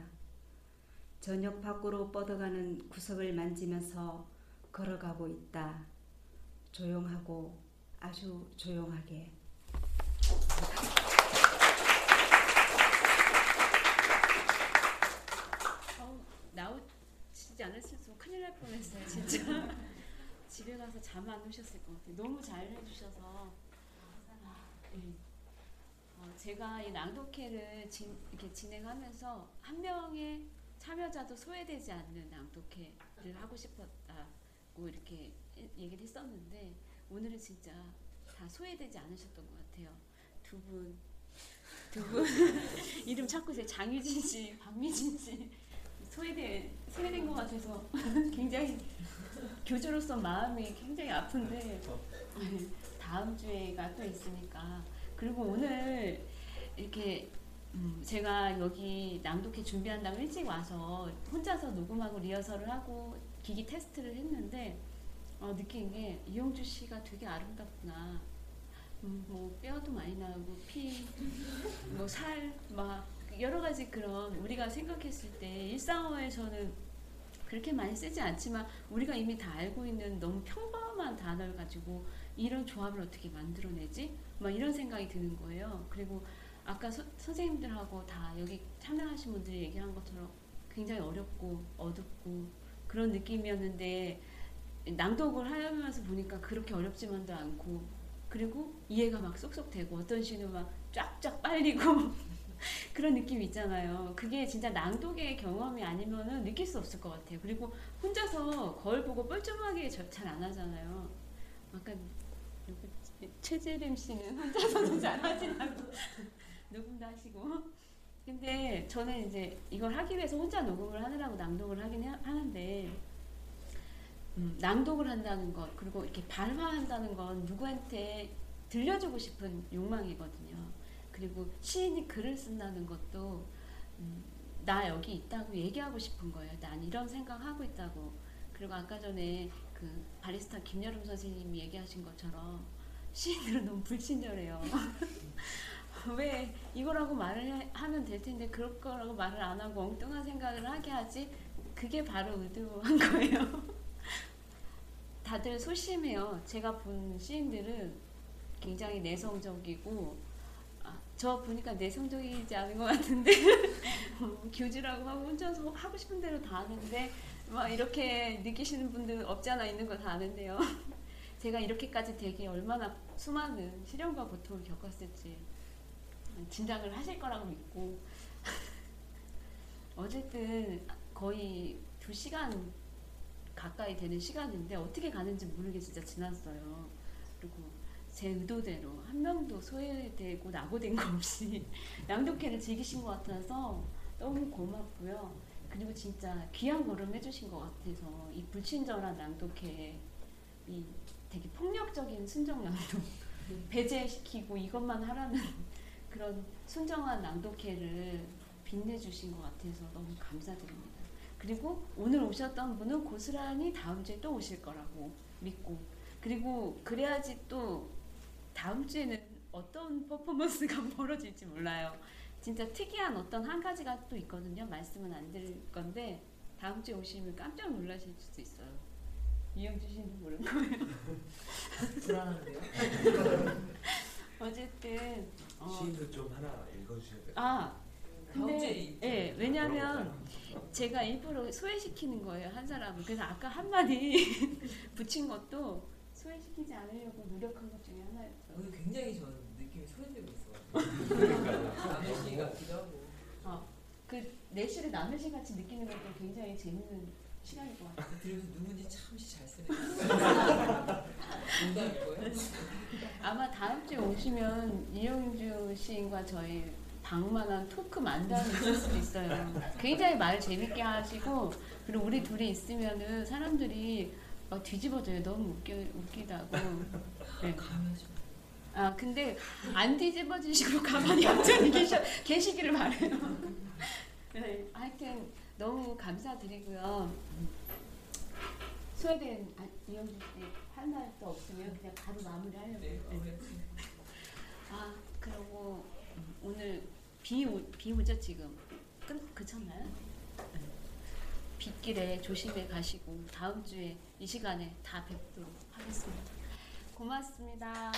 저녁 밖으로 뻗어가는 구석을 만지면서 걸어가고 있다. 조용하고 아주 조용하게. 어, 나오시지 않았으면 큰일 날 뻔했어요, 진짜. [laughs] 집에 가서 잠 안 오셨을 것 같아요. 너무 잘 해주셔서. 네. 어, 제가 이 낭독회를 진, 이렇게 진행하면서 한 명의 참여자도 소외되지 않는 낭독회를 하고 싶었다고 이렇게 얘기를 했었는데 오늘은 진짜 다 소외되지 않으셨던 것 같아요. 두 분, 두 분 [laughs] 이름 찾고 있어요. 장유진 씨, 박미진 씨 소외된 소외된 것 같아서 굉장히 교주로서 마음이 굉장히 아픈데 다음 주에가 또 있으니까 그리고 오늘 이렇게 음, 제가 여기 낭독회 준비한다고 일찍 와서 혼자서 녹음하고 리허설을 하고 기기 테스트를 했는데 어, 느낀 게 이용주 씨가 되게 아름답구나. 음, 뭐 뼈도 많이 나고 피, 뭐 살, 막 여러 가지 그런 우리가 생각했을 때 일상어에서는 그렇게 많이 쓰지 않지만 우리가 이미 다 알고 있는 너무 평범한 단어를 가지고 이런 조합을 어떻게 만들어내지? 막 이런 생각이 드는 거예요. 그리고 아까 서, 선생님들하고 다 여기 참여하신 분들이 얘기한 것처럼 굉장히 어렵고 어둡고 그런 느낌이었는데 낭독을 하면서 보니까 그렇게 어렵지만도 않고 그리고 이해가 막 쏙쏙 되고 어떤 시는 막 쫙쫙 빨리고 [laughs] 그런 느낌 있잖아요. 그게 진짜 낭독의 경험이 아니면은 느낄 수 없을 것 같아요. 그리고 혼자서 거울 보고 뻘쭘하게 잘 안 하잖아요. 아까 최재림 씨는 혼자서도 잘 하시나고 녹음도 하시고. 근데 저는 이제 이걸 하기 위해서 혼자 녹음을 하느라고 낭독을 하긴 하, 하는데 음, 낭독을 한다는 것 그리고 이렇게 발화한다는 건 누구한테 들려주고 싶은 욕망이거든요. 그리고 시인이 글을 쓴다는 것도 음, 나 여기 있다고 얘기하고 싶은 거예요. 난 이런 생각하고 있다고. 그리고 아까 전에 그 바리스타 김여름 선생님이 얘기하신 것처럼 시인들은 너무 불친절해요. [laughs] 왜 이거라고 말을 해, 하면 될 텐데 그럴 거라고 말을 안 하고 엉뚱한 생각을 하게 하지? 그게 바로 의도한 [laughs] 거예요. 다들 소심해요. 제가 본 시인들은 굉장히 내성적이고 아, 저 보니까 내성적이지 않은 것 같은데 [laughs] 교주라고 하고 혼자서 하고 싶은 대로 다 하는데 막 이렇게 느끼시는 분들 없지 않아 있는 거 다 아는데요. 제가 이렇게까지 되게 얼마나 수많은 시련과 고통을 겪었을지 짐작을 하실 거라고 믿고 [laughs] 어쨌든 거의 두 시간 가까이 되는 시간인데 어떻게 가는지 모르게 진짜 지났어요. 그리고 제 의도대로 한 명도 소외되고 낙오된 거 없이 [laughs] 낭독회를 즐기신 것 같아서 너무 고맙고요. 그리고 진짜 귀한 걸음 해주신 것 같아서 이 불친절한 낭독회 이 되게 폭력적인 순정 낭독 배제시키고 이것만 하라는 그런 순정한 낭독회를 빛내주신 것 같아서 너무 감사드립니다. 그리고 오늘 오셨던 분은 고스란히 다음 주에 또 오실 거라고 믿고 그리고 그래야지 또 다음 주에는 어떤 퍼포먼스가 [laughs] 벌어질지 몰라요. 진짜 특이한 어떤 한 가지가 또 있거든요. 말씀은 안 드릴 건데 다음 주에 오시면 깜짝 놀라실 수도 있어요. 이영주 씨는 모르는 거예요. [laughs] 불안한데요? [laughs] 어쨌든 어, 시인도 좀 하나 읽어주셔야 돼요. 아 근데. 예 왜냐하면 제가 일부러 소외시키는 거예요 한 사람을 그래서 아까 한 마디 [laughs] 붙인 것도 소외시키지 않으려고 노력한 것 중에 하나였어요. 오늘 굉장히 저는 느낌이 소외되고 있어요. 그러니까요. 남의 시 같기도 하고. 어, 그 내실을 남의 시 같이 느끼는 것도 굉장히 재밌는 시간일 것 같아요. 들으면서 누군지 참시잘 쓰네. 농담일 [laughs] 거예요? 아마 다음 주에 오시면 이영주 시인과 저희 방만한 토크 만담이 있을 수도 있어요. 굉장히 말 재밌게 하시고 그리고 우리 둘이 있으면은 사람들이 막 뒤집어져요. 너무 웃겨 웃기다고. 네. 아 근데 안 뒤집어지시고 가만히 얌전히 계셔, 계시기를 바래요. 네, 하여튼 너무 감사드리고요. 소외된 아, 이영주 씨할 말도 없으면 그냥 바로 마무리하려고. 네. 아 그리고 오늘 비, 오, 비 오죠 지금 끝 그쳤나요? 네. 빗길에 조심히 가시고 다음 주에 이 시간에 다 뵙도록 하겠습니다. 고맙습니다.